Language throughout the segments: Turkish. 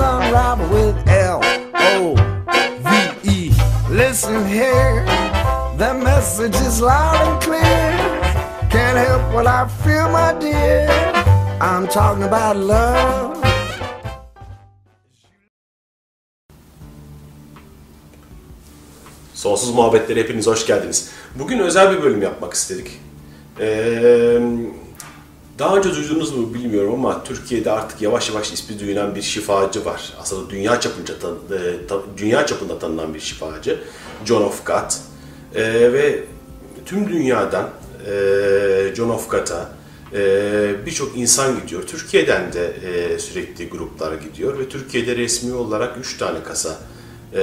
unravel with L O V E. Listen here, the message is loud and clear. Can't help what I feel, my dear. I'm talking about love. Sonsuz muhabbetlere hepiniz hoş geldiniz. Bugün özel bir bölüm yapmak istedik. Ee, daha önce duydunuz mu bilmiyorum ama Türkiye'de artık yavaş yavaş ismi duyulan bir şifacı var. Aslında dünya çapınca tan- e, dünya çapında tanınan bir şifacı. John of God. Ee, ve tüm dünyadan e, John of God'a e, birçok insan gidiyor. Türkiye'den de e, sürekli gruplar gidiyor ve Türkiye'de resmi olarak 3 tane kasa e,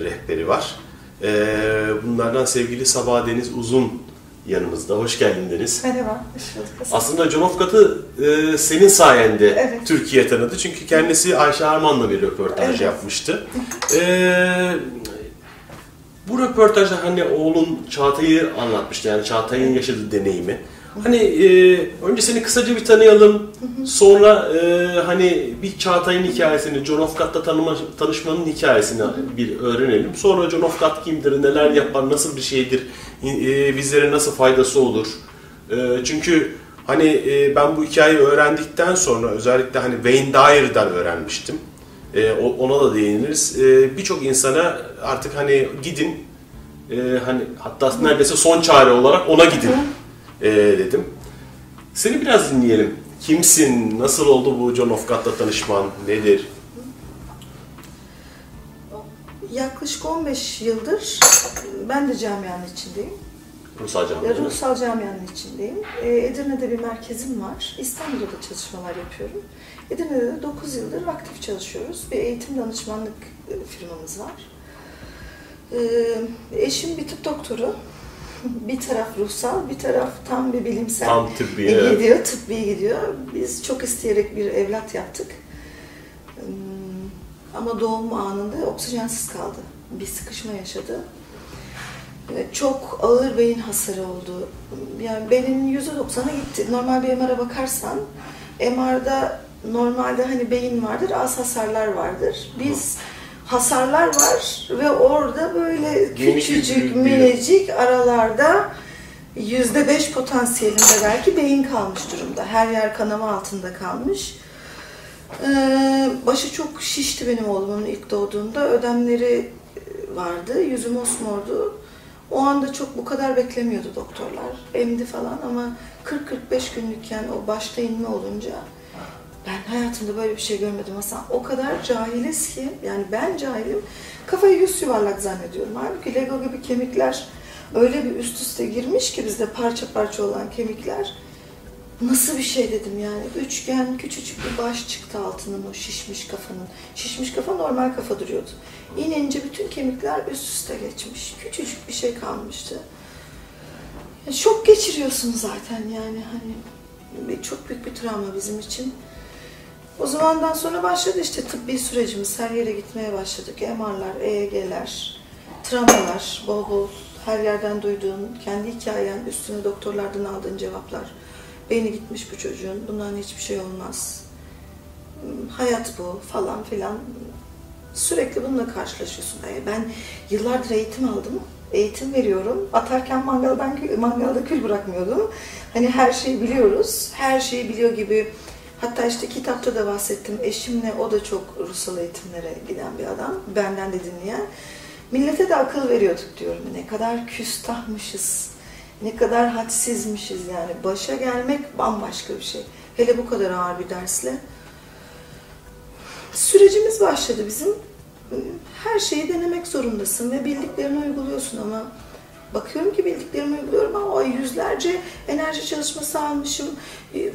rehberi var. E, bunlardan sevgili Sabah Deniz Uzun yanımızda. Hoş geldin Deniz. Merhaba, hoş bulduk. Aslında John of God'ı e, senin sayende Evet. Türkiye tanıdı. Çünkü kendisi Ayşe Arman'la bir röportaj Evet. yapmıştı. E, bu röportajda hani oğlun Çağatay'ı anlatmıştı. Yani Çağatay'ın yaşadığı deneyimi. Hani e, önce seni kısaca bir tanıyalım. Sonra e, hani bir Çağatay'ın hikayesini, John of God'la tanıma, tanışmanın hikayesini bir öğrenelim. Sonra John of God kimdir, neler yapar, nasıl bir şeydir, e, bizlere nasıl faydası olur. E, çünkü hani e, ben bu hikayeyi öğrendikten sonra özellikle hani Wayne Dyer'dan öğrenmiştim. E, ona da değiniriz. E, Birçok insana artık hani gidin, e, hani hatta neredeyse son çare olarak ona gidin e, dedim. Seni biraz dinleyelim. Kimsin? Nasıl oldu bu John of God'la tanışman? Nedir? Yaklaşık 15 yıldır ben de camianın içindeyim. Ruhsal camiada. Ruhsal camianın içindeyim. Ee, Edirne'de bir merkezim var. İstanbul'da da çalışmalar yapıyorum. Edirne'de de 9 yıldır aktif çalışıyoruz. Bir eğitim danışmanlık e, firmamız var. Ee, eşim bir tıp doktoru. Bir taraf ruhsal, bir taraf tam bir bilimsel. Tam tıbbi, E, evet. gidiyor, tıbbi gidiyor. Biz çok isteyerek bir evlat yaptık. Hmm, Ama doğum anında oksijensiz kaldı. Bir sıkışma yaşadı. E, Çok ağır beyin hasarı oldu. Yani benim %90'a gitti. Normal bir MR'a bakarsan, MR'da normalde hani beyin vardır, az hasarlar vardır. Biz hasarlar var ve orada böyle küçücük, minicik aralarda yüzde beş potansiyelinde belki beyin kalmış durumda. Her yer kanama altında kalmış. Ee, başı çok şişti benim oğlumun ilk doğduğunda. Ödemleri e, vardı. Yüzü mosmordu. O anda çok bu kadar beklemiyordu doktorlar. Emdi falan ama 40-45 günlükken o başta inme olunca ben hayatımda böyle bir şey görmedim Hasan. O kadar cahiliz ki, yani ben cahilim, kafayı yüz yuvarlak zannediyorum. Halbuki Lego gibi kemikler öyle bir üst üste girmiş ki bizde parça parça olan kemikler. Nasıl bir şey dedim yani. Üçgen küçücük bir baş çıktı altının o şişmiş kafanın. Şişmiş kafa normal kafa duruyordu. İnince bütün kemikler üst üste geçmiş. Küçücük bir şey kalmıştı. Şok geçiriyorsun zaten yani hani çok büyük bir travma bizim için. O zamandan sonra başladı işte tıbbi sürecimiz. Her yere gitmeye başladık. MR'lar, EEG'ler, travmalar, bol bol her yerden duyduğun, kendi hikayen, üstüne doktorlardan aldığın cevaplar. Beyni gitmiş bu çocuğun, bundan hiçbir şey olmaz. Hayat bu falan filan. Sürekli bununla karşılaşıyorsun. Ben yıllardır eğitim aldım. Eğitim veriyorum. Atarken mangaldan mangalda kül bırakmıyordum. Hani her şeyi biliyoruz. Her şeyi biliyor gibi. Hatta işte kitapta da bahsettim. Eşimle o da çok ruhsal eğitimlere giden bir adam. Benden de dinleyen. Millete de akıl veriyorduk diyorum. Ne kadar küstahmışız. Ne kadar hadsizmişiz yani. Başa gelmek bambaşka bir şey. Hele bu kadar ağır bir dersle. Sürecimiz başladı bizim. Her şeyi denemek zorundasın ve bildiklerini uyguluyorsun ama bakıyorum ki bildiklerimi uyguluyorum ama o yüzlerce enerji çalışması almışım,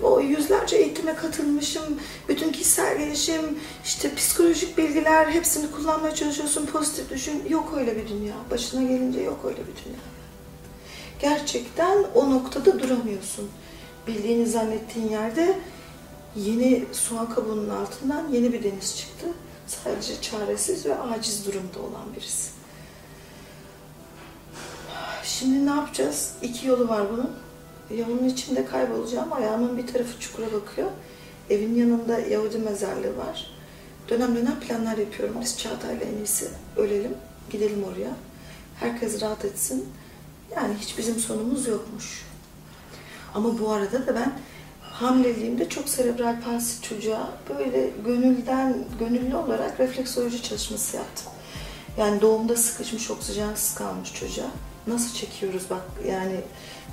o yüzlerce eğitime katılmışım, bütün kişisel gelişim, işte psikolojik bilgiler hepsini kullanmaya çalışıyorsun. Pozitif düşün. Yok öyle bir dünya. Başına gelince yok öyle bir dünya. Gerçekten o noktada duramıyorsun. Bildiğini zannettiğin yerde yeni soğan kabuğunun altından yeni bir deniz çıktı. Sadece çaresiz ve aciz durumda olan birisi. Şimdi ne yapacağız? İki yolu var bunun. Ya onun içinde kaybolacağım. Ayağımın bir tarafı çukura bakıyor. Evin yanında Yahudi mezarlığı var. Dönem dönem planlar yapıyorum. Biz Çağatay'la en iyisi ölelim. Gidelim oraya. Herkes rahat etsin. Yani hiç bizim sonumuz yokmuş. Ama bu arada da ben hamileliğimde çok serebral palsi çocuğa böyle gönülden, gönüllü olarak refleksoloji çalışması yaptım. Yani doğumda sıkışmış, oksijensiz kalmış çocuğa. Nasıl çekiyoruz bak yani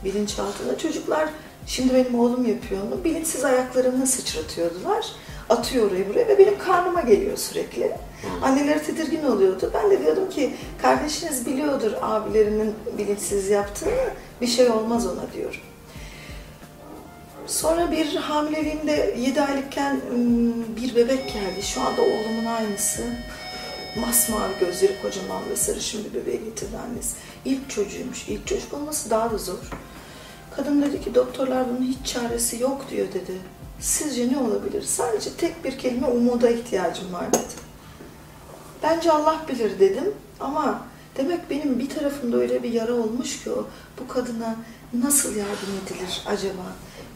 bilinçaltında. Çocuklar, şimdi benim oğlum yapıyor onu, bilinçsiz ayaklarını sıçratıyordular. Atıyor orayı buraya ve benim karnıma geliyor sürekli. Anneleri tedirgin oluyordu. Ben de diyordum ki kardeşiniz biliyordur abilerinin bilinçsiz yaptığını, bir şey olmaz ona diyorum. Sonra bir hamileliğimde 7 aylıkken bir bebek geldi. Şu anda oğlumun aynısı. Masmavi gözleri kocaman ve sarışın bir bebeği getirdi annesi. İlk çocuğuymuş. İlk çocuk olması daha da zor. Kadın dedi ki doktorlar bunun hiç çaresi yok diyor dedi. Sizce ne olabilir? Sadece tek bir kelime umuda ihtiyacım var dedi. Bence Allah bilir dedim ama demek benim bir tarafımda öyle bir yara olmuş ki o bu kadına nasıl yardım edilir acaba?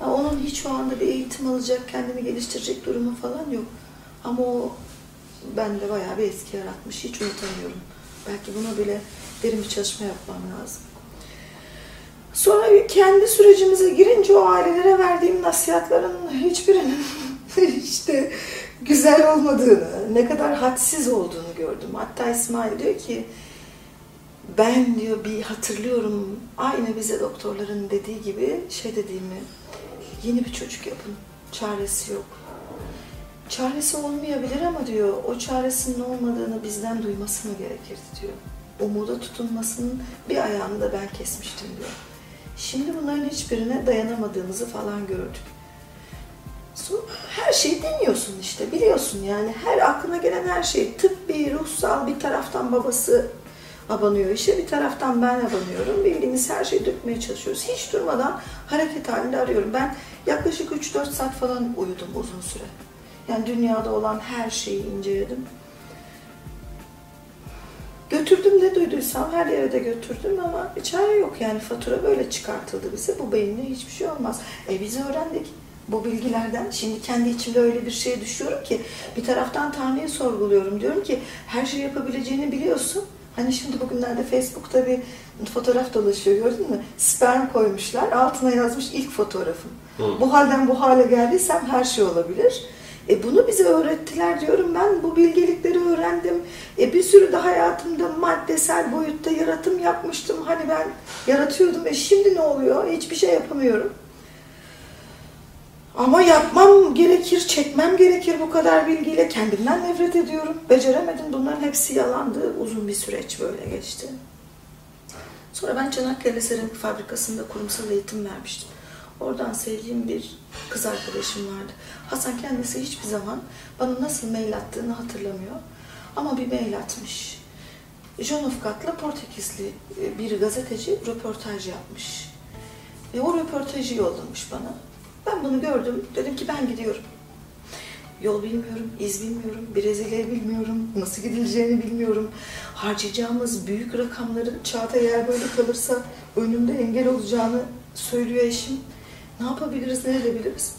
Ya onun hiç o anda bir eğitim alacak, kendini geliştirecek durumu falan yok. Ama o bende bayağı bir etki yaratmış. Hiç unutamıyorum. Belki buna bile derin bir çalışma yapmam lazım. Sonra kendi sürecimize girince o ailelere verdiğim nasihatlerin hiçbirinin işte güzel olmadığını, ne kadar hadsiz olduğunu gördüm. Hatta İsmail diyor ki ben diyor bir hatırlıyorum aynı bize doktorların dediği gibi şey dediğimi yeni bir çocuk yapın. Çaresi yok. Çaresi olmayabilir ama diyor o çaresinin olmadığını bizden duyması mı gerekirdi diyor. Umuda tutunmasının bir ayağını da ben kesmiştim diyor. Şimdi bunların hiçbirine dayanamadığımızı falan gördük. Sonra her şeyi deniyorsun işte biliyorsun yani her aklına gelen her şey tıbbi, ruhsal bir taraftan babası abanıyor işe bir taraftan ben abanıyorum. Bildiğimiz her şeyi dökmeye çalışıyoruz. Hiç durmadan hareket halinde arıyorum. Ben yaklaşık 3-4 saat falan uyudum uzun süre. Yani dünyada olan her şeyi inceledim. Götürdüm ne duyduysam her yere de götürdüm ama bir çare yok yani fatura böyle çıkartıldı bize. Bu beyinle hiçbir şey olmaz. E biz öğrendik bu bilgilerden. Şimdi kendi içimde öyle bir şeye düşüyorum ki bir taraftan Tanrı'yı sorguluyorum. Diyorum ki her şeyi yapabileceğini biliyorsun. Hani şimdi bugünlerde Facebook'ta bir fotoğraf dolaşıyor gördün mü? Sperm koymuşlar. Altına yazmış ilk fotoğrafım. Hı. Bu halden bu hale geldiysem her şey olabilir. E bunu bize öğrettiler diyorum ben bu bilgelikleri öğrendim. E bir sürü de hayatımda maddesel boyutta yaratım yapmıştım. Hani ben yaratıyordum e şimdi ne oluyor? Hiçbir şey yapamıyorum. Ama yapmam gerekir, çekmem gerekir bu kadar bilgiyle. Kendimden nefret ediyorum. Beceremedim. Bunların hepsi yalandı. Uzun bir süreç böyle geçti. Sonra ben Çanakkale Seramik Fabrikası'nda kurumsal eğitim vermiştim. Oradan sevdiğim bir kız arkadaşım vardı. Hasan kendisi hiçbir zaman bana nasıl mail attığını hatırlamıyor. Ama bir mail atmış. John God'la Portekizli bir gazeteci röportaj yapmış. Ve o röportajı yollamış bana. Ben bunu gördüm. Dedim ki ben gidiyorum. Yol bilmiyorum, iz bilmiyorum, Brezilya'yı bilmiyorum, nasıl gidileceğini bilmiyorum. Harcayacağımız büyük rakamların Çağatay eğer böyle kalırsa önümde engel olacağını söylüyor eşim. Ne yapabiliriz, ne edebiliriz?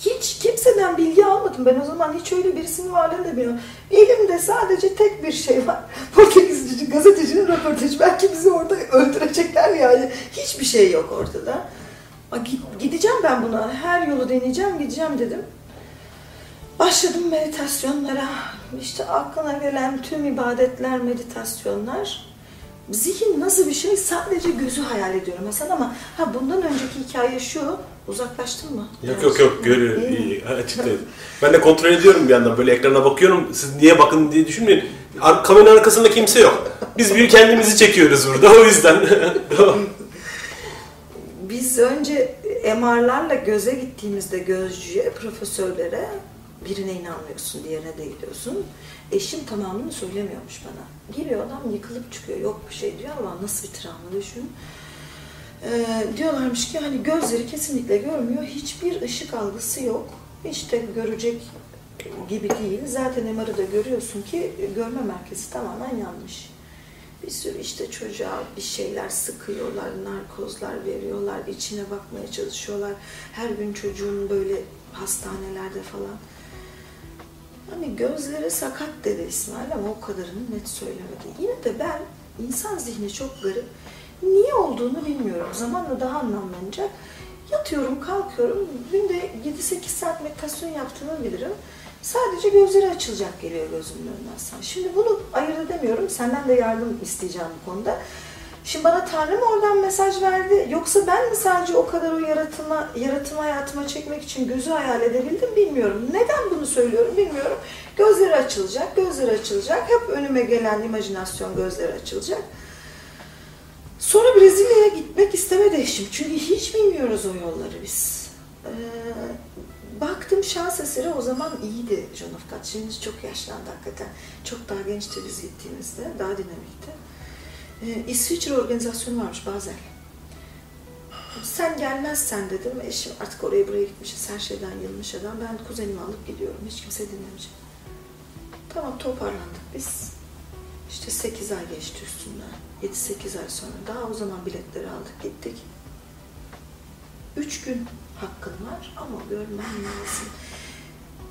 Hiç kimseden bilgi almadım. Ben o zaman hiç öyle birisinin varlığını da bilmiyorum. Elimde sadece tek bir şey var. Portekizci gazetecinin röportajı. Belki bizi orada öldürecekler yani. Hiçbir şey yok ortada. Gideceğim ben buna. Her yolu deneyeceğim, gideceğim dedim. Başladım meditasyonlara. İşte aklına gelen tüm ibadetler, meditasyonlar. Zihin nasıl bir şey sadece gözü hayal ediyorum Hasan ama ha bundan önceki hikaye şu. Uzaklaştın mı? Yok yok yok görüyorum. İyi, açıklayın. Ben de kontrol ediyorum bir yandan böyle ekrana bakıyorum. Siz niye bakın diye düşünmeyin. Ar kameranın arkasında kimse yok. Biz bir kendimizi çekiyoruz burada o yüzden. Biz önce MR'larla göze gittiğimizde gözcüye, profesörlere Birine inanmıyorsun, diğerine değiliyorsun. Eşim tamamını söylemiyormuş bana. Geliyor adam yıkılıp çıkıyor. Yok bir şey diyor ama nasıl bir travma düşün. Ee, diyorlarmış ki hani gözleri kesinlikle görmüyor. Hiçbir ışık algısı yok. Hiç görecek gibi değil. Zaten MR'ı da görüyorsun ki görme merkezi tamamen yanlış. Bir sürü işte çocuğa bir şeyler sıkıyorlar, narkozlar veriyorlar, içine bakmaya çalışıyorlar. Her gün çocuğun böyle hastanelerde falan. Hani gözleri sakat dedi İsmail ama o kadarını net söylemedi. Yine de ben insan zihni çok garip. Niye olduğunu bilmiyorum. Zamanla daha anlamlanacak. Yatıyorum, kalkıyorum. Günde 7-8 saat meditasyon yaptığımı bilirim. Sadece gözleri açılacak geliyor gözümün aslında. Şimdi bunu ayırt edemiyorum. Senden de yardım isteyeceğim bu konuda. Şimdi bana Tanrı mı oradan mesaj verdi yoksa ben mi sadece o kadar o yaratıma, yaratımı hayatıma çekmek için gözü hayal edebildim bilmiyorum. Neden bunu söylüyorum bilmiyorum. Gözleri açılacak, gözleri açılacak. Hep önüme gelen imajinasyon gözleri açılacak. Sonra Brezilya'ya gitmek istemedi eşim. Çünkü hiç bilmiyoruz o yolları biz. Ee, baktım şans eseri o zaman iyiydi John of God. Şimdi çok yaşlandı hakikaten. Çok daha gençti biz gittiğimizde. Daha dinamikti. Ee, İsviçre organizasyonu varmış bazen. Sen gelmezsen dedim. Eşim artık oraya buraya gitmişiz. Her şeyden yılmış adam. Ben kuzenimi alıp gidiyorum. Hiç kimse dinlemeyecek. Tamam toparlandık biz. İşte 8 ay geçti üstünden. 7-8 ay sonra daha o zaman biletleri aldık gittik. 3 gün hakkın var ama görmen lazım.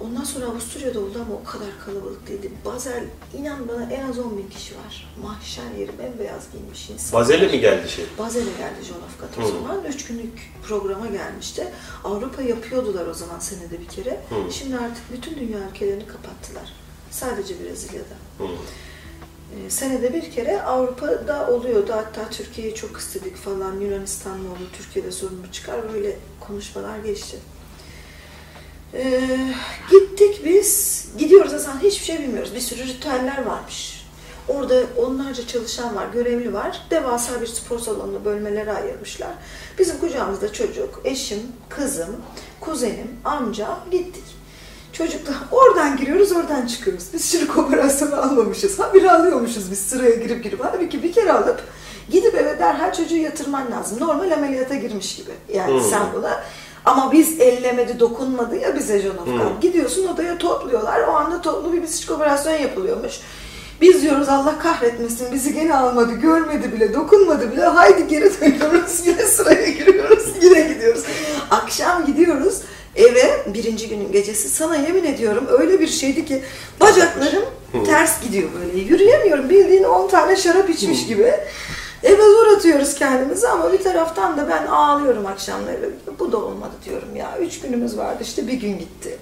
Ondan sonra Avusturya'da oldu ama o kadar kalabalık değildi. Bazel inan bana en az 10 bin kişi var. Mahşer yeri bembeyaz giymiş insan. Bazel'e mi geldi şey? Bazel'e geldi John God o Hı. zaman. Üç günlük programa gelmişti. Avrupa yapıyordular o zaman senede bir kere. Hı. Şimdi artık bütün dünya ülkelerini kapattılar. Sadece Brezilya'da. Hı. Ee, senede bir kere Avrupa'da oluyordu. Hatta Türkiye'yi çok istedik falan. Yunanistan mı olur, Türkiye'de sorun mu çıkar? Böyle konuşmalar geçti. Ee, gittik biz. Gidiyoruz aslında hiçbir şey bilmiyoruz. Bir sürü ritüeller varmış. Orada onlarca çalışan var, görevli var. Devasa bir spor salonunu bölmelere ayırmışlar. Bizim kucağımızda çocuk, eşim, kızım, kuzenim, amcam gittik. Çocuklar oradan giriyoruz, oradan çıkıyoruz. Biz çocuk operasyonu almamışız. Ha bir alıyormuşuz biz sıraya girip girip. Halbuki bir kere alıp gidip eve derhal çocuğu yatırman lazım. Normal ameliyata girmiş gibi. Yani Hmm. sen buna ama biz ellemedi, dokunmadı ya bize God. Hmm. Gidiyorsun odaya topluyorlar. O anda toplu bir psikik operasyon yapılıyormuş. Biz diyoruz Allah kahretmesin bizi gene almadı, görmedi bile, dokunmadı bile. Haydi geri dönüyoruz, yine sıraya giriyoruz, yine gidiyoruz. Akşam gidiyoruz eve birinci günün gecesi. Sana yemin ediyorum öyle bir şeydi ki bacaklarım ters gidiyor böyle. Yürüyemiyorum bildiğin 10 tane şarap içmiş gibi. Eve zor atıyoruz kendimizi ama bir taraftan da ben ağlıyorum akşamları. Bu da olmadı diyorum ya. Üç günümüz vardı işte bir gün gitti.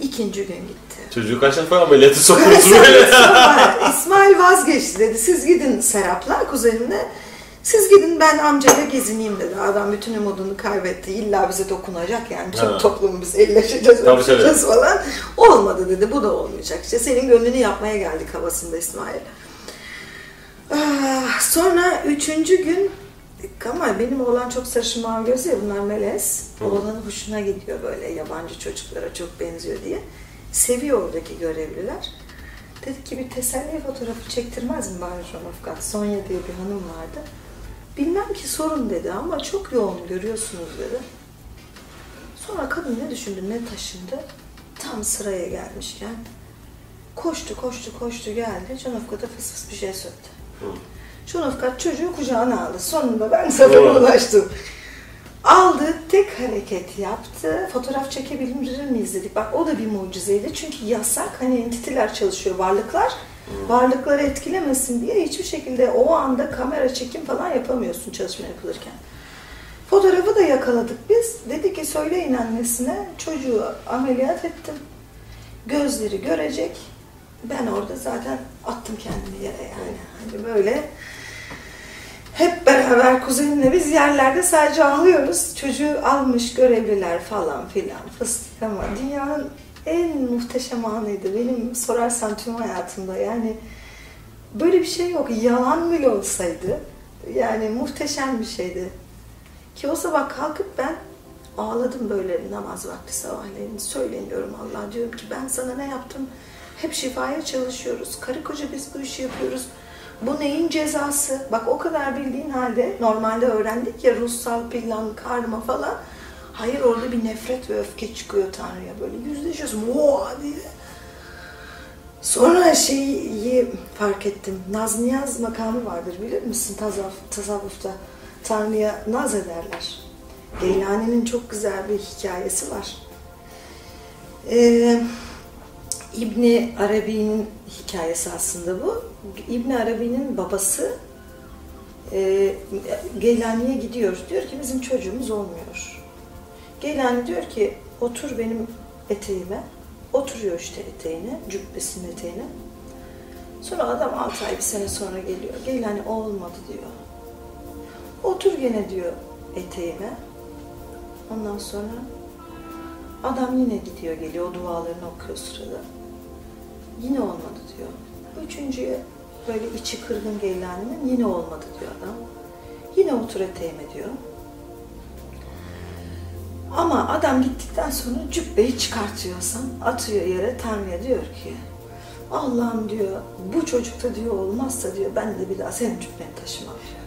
İkinci gün gitti. Çocuğu kaç defa ameliyatı sokuyorsun böyle? İsmail, İsmail vazgeçti dedi. Siz gidin Serap'la kuzenimle. Siz gidin ben amcayla gezineyim dedi. Adam bütün umudunu kaybetti. İlla bize dokunacak yani. Tüm Ha. toplumu biz elleşeceğiz, öpüşeceğiz falan. Olmadı dedi. Bu da olmayacak. İşte senin gönlünü yapmaya geldik havasında İsmail. Ah, sonra üçüncü gün ama benim oğlan çok sarışın mavi gözlü ya bunlar melez. Oğlanın hoşuna gidiyor böyle yabancı çocuklara çok benziyor diye. Seviyor oradaki görevliler. Dedik ki bir teselli fotoğrafı çektirmez mi bari God? Sonya diye bir hanım vardı. Bilmem ki sorun dedi ama çok yoğun görüyorsunuz dedi. Sonra kadın ne düşündü ne taşındı. Tam sıraya gelmişken koştu koştu koştu geldi. John of God'a fıs fıs bir şey söyledi. God çocuğu kucağına aldı. Sonunda ben zafere ulaştım. Aldı, tek hareket yaptı. Fotoğraf çekebilir miyiz dedik. Bak o da bir mucizeydi. Çünkü yasak. Hani entitiler çalışıyor, varlıklar. Varlıkları etkilemesin diye hiçbir şekilde o anda kamera çekim falan yapamıyorsun çalışma yapılırken. Fotoğrafı da yakaladık biz. Dedi ki söyleyin annesine çocuğu ameliyat ettim. Gözleri görecek. Ben orada zaten attım kendimi yere yani. Hani böyle hep beraber kuzenimle biz yerlerde sadece ağlıyoruz. Çocuğu almış görevliler falan filan fıstık ama dünyanın en muhteşem anıydı. Benim sorarsan tüm hayatımda yani böyle bir şey yok. Yalan bile olsaydı yani muhteşem bir şeydi. Ki o sabah kalkıp ben Ağladım böyle namaz vakti sabahleyin. Söyleniyorum Allah diyorum ki ben sana ne yaptım? Hep şifaya çalışıyoruz. Karı koca biz bu işi yapıyoruz. Bu neyin cezası? Bak o kadar bildiğin halde normalde öğrendik ya ruhsal plan, karma falan. Hayır orada bir nefret ve öfke çıkıyor Tanrı'ya böyle yüzleşiyorsun. Oha diye. Sonra şeyi fark ettim. Naz niyaz makamı vardır bilir misin tasavvuf, tasavvufta? Tanrı'ya naz ederler. Geylani'nin çok güzel bir hikayesi var. Ee, İbni Arabi'nin hikayesi aslında bu. İbni Arabi'nin babası e, Geylani'ye gidiyor. Diyor ki bizim çocuğumuz olmuyor. Geylani diyor ki otur benim eteğime. Oturuyor işte eteğine, cübbesinin eteğine. Sonra adam 6 ay bir sene sonra geliyor. Geylani olmadı diyor. Otur gene diyor eteğime. Ondan sonra adam yine gidiyor geliyor. O dualarını okuyor sırada. Yine olmadı diyor. Üçüncüye böyle içi kırgın Geylani'nin yine olmadı diyor adam. Yine otur eteğime diyor. Ama adam gittikten sonra cübbeyi çıkartıyorsan atıyor yere Tanrı'ya diyor ki Allah'ım diyor bu çocukta diyor olmazsa diyor ben de bir daha senin cübbeni taşımam diyor.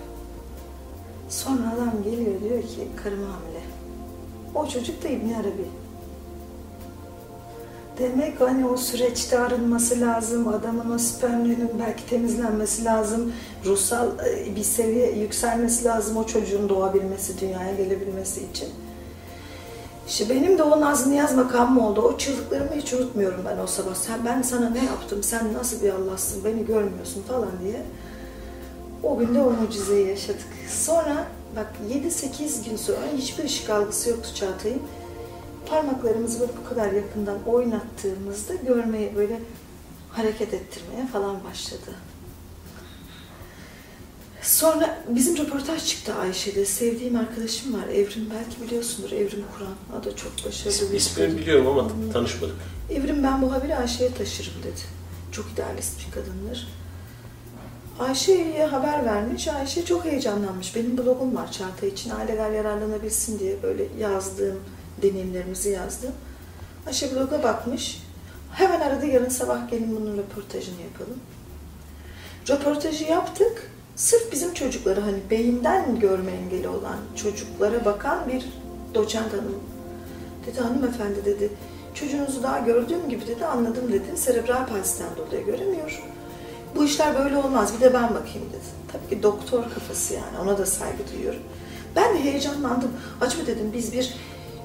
Sonra adam geliyor diyor ki karım hamile. O çocuk da İbni Arabi. Demek hani o süreçte arınması lazım, adamın o spermlerinin belki temizlenmesi lazım, ruhsal e, bir seviye yükselmesi lazım o çocuğun doğabilmesi, dünyaya gelebilmesi için. İşte benim de o naz niyaz makamım oldu. O çığlıklarımı hiç unutmuyorum ben o sabah. Sen, ben sana ne yaptım, sen nasıl bir Allah'sın, beni görmüyorsun falan diye. O gün de o mucizeyi yaşadık. Sonra bak 7-8 gün sonra hiçbir ışık algısı yoktu Çağatay'ın. Parmaklarımızı böyle bu kadar yakından oynattığımızda görmeye böyle hareket ettirmeye falan başladı. Sonra bizim röportaj çıktı Ayşe'de. Sevdiğim arkadaşım var. Evrim belki biliyorsundur. Evrim Kur'an. O da çok başarılı bir İsmini biliyorum ama tanışmadık. Evrim ben bu haberi Ayşe'ye taşırım dedi. Çok idealist bir kadındır. Ayşe'ye haber vermiş. Ayşe çok heyecanlanmış. Benim blogum var Çağatay için. Aileler yararlanabilsin diye böyle yazdığım, deneyimlerimizi yazdım. Ayşe bloga bakmış. Hemen aradı yarın sabah gelin bunun röportajını yapalım. Röportajı yaptık. Sırf bizim çocukları hani beyinden görme engeli olan çocuklara bakan bir doçent hanım. Dedi hanımefendi dedi çocuğunuzu daha gördüğüm gibi dedi anladım dedi. Serebral palsiden dolayı göremiyor. Bu işler böyle olmaz bir de ben bakayım dedi. Tabii ki doktor kafası yani ona da saygı duyuyorum. Ben de heyecanlandım. Acaba dedim biz bir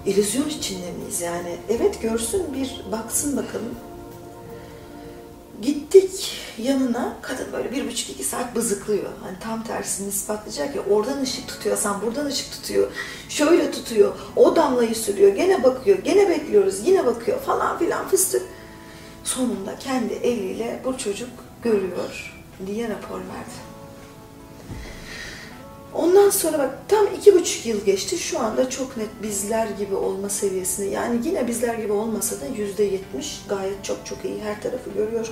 illüzyon içinde miyiz yani? Evet görsün bir baksın bakalım. Gittik yanına kadın böyle bir buçuk iki saat bızıklıyor. Hani tam tersini ispatlayacak ya oradan ışık tutuyorsan buradan ışık tutuyor. Şöyle tutuyor. O damlayı sürüyor. Gene bakıyor. Gene bekliyoruz. Yine bakıyor falan filan fıstık. Sonunda kendi eliyle bu çocuk görüyor diye rapor verdi. Sonra bak tam iki buçuk yıl geçti. Şu anda çok net bizler gibi olma seviyesinde. Yani yine bizler gibi olmasa da yüzde yetmiş gayet çok çok iyi. Her tarafı görüyor.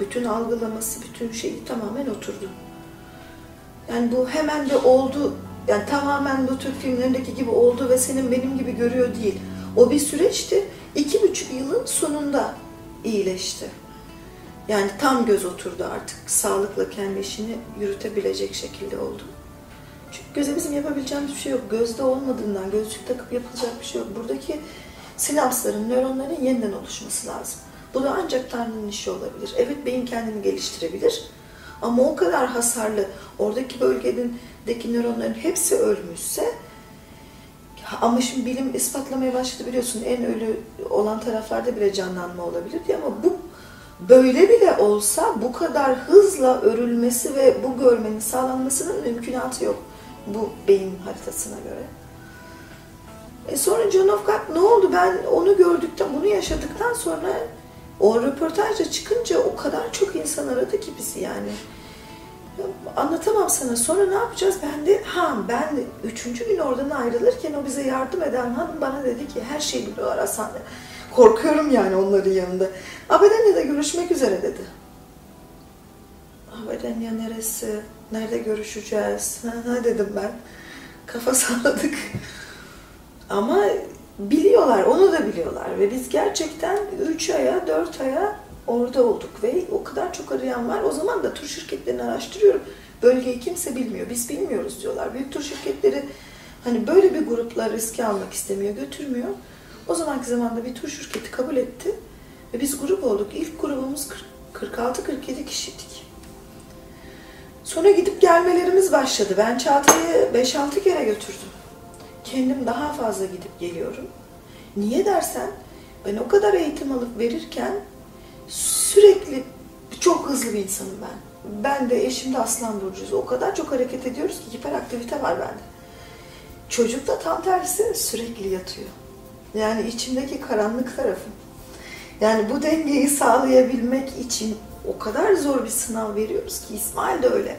Bütün algılaması, bütün şeyi tamamen oturdu. Yani bu hemen de oldu. Yani tamamen bu Türk filmlerindeki gibi oldu ve senin benim gibi görüyor değil. O bir süreçti. İki buçuk yılın sonunda iyileşti. Yani tam göz oturdu artık. Sağlıkla kendi işini yürütebilecek şekilde oldu. Çünkü göze bizim yapabileceğimiz bir şey yok. Gözde olmadığından gözlük takıp yapılacak bir şey yok. Buradaki sinapsların, nöronların yeniden oluşması lazım. Bu da ancak Tanrı'nın işi olabilir. Evet beyin kendini geliştirebilir. Ama o kadar hasarlı, oradaki bölgedeki nöronların hepsi ölmüşse ama şimdi bilim ispatlamaya başladı biliyorsun en ölü olan taraflarda bile canlanma olabilir diye ama bu böyle bile olsa bu kadar hızla örülmesi ve bu görmenin sağlanmasının mümkünatı yok bu beyin haritasına göre. E sonra John of God ne oldu? Ben onu gördükten, bunu yaşadıktan sonra o röportajda çıkınca o kadar çok insan aradı ki bizi yani. Anlatamam sana. Sonra ne yapacağız? Ben de ha ben de üçüncü gün oradan ayrılırken o bize yardım eden hanım bana dedi ki her şeyi biliyorlar Hasan. Korkuyorum yani onların yanında. Abedenya'da görüşmek üzere dedi. Abedenya neresi? Nerede görüşeceğiz? Ha, ha dedim ben. Kafa salladık. Ama biliyorlar, onu da biliyorlar ve biz gerçekten 3 aya, 4 aya orada olduk ve o kadar çok arayan var. O zaman da tur şirketlerini araştırıyorum. Bölgeyi kimse bilmiyor, biz bilmiyoruz diyorlar. Büyük tur şirketleri hani böyle bir grupla riske almak istemiyor, götürmüyor. O zamanki zamanda bir tur şirketi kabul etti ve biz grup olduk. İlk grubumuz 46-47 kişiydik. Sonra gidip gelmelerimiz başladı. Ben Çağatay'ı 5-6 kere götürdüm. Kendim daha fazla gidip geliyorum. Niye dersen ben o kadar eğitim alıp verirken sürekli çok hızlı bir insanım ben. Ben de eşim de aslan burcuyuz. O kadar çok hareket ediyoruz ki hiperaktivite var bende. Çocuk da tam tersi sürekli yatıyor. Yani içimdeki karanlık tarafım. Yani bu dengeyi sağlayabilmek için o kadar zor bir sınav veriyoruz ki İsmail de öyle.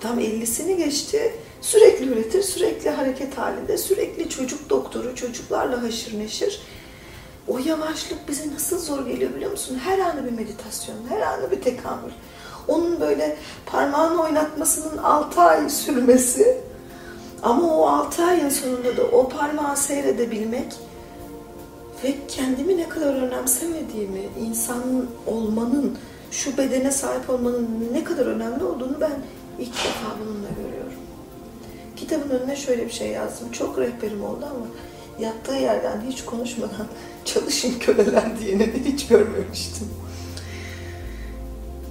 Adam 50'sini geçti. Sürekli üretir, sürekli hareket halinde, sürekli çocuk doktoru, çocuklarla haşır neşir. O yavaşlık bize nasıl zor geliyor biliyor musun? Her anı bir meditasyon, her anı bir tekamül. Onun böyle parmağını oynatmasının 6 ay sürmesi ama o 6 ayın sonunda da o parmağı seyredebilmek ve kendimi ne kadar önemsemediğimi, insan olmanın, şu bedene sahip olmanın ne kadar önemli olduğunu ben ilk defa bununla görüyorum. Kitabın önüne şöyle bir şey yazdım. Çok rehberim oldu ama yattığı yerden hiç konuşmadan çalışın köleler diyeni de hiç görmemiştim.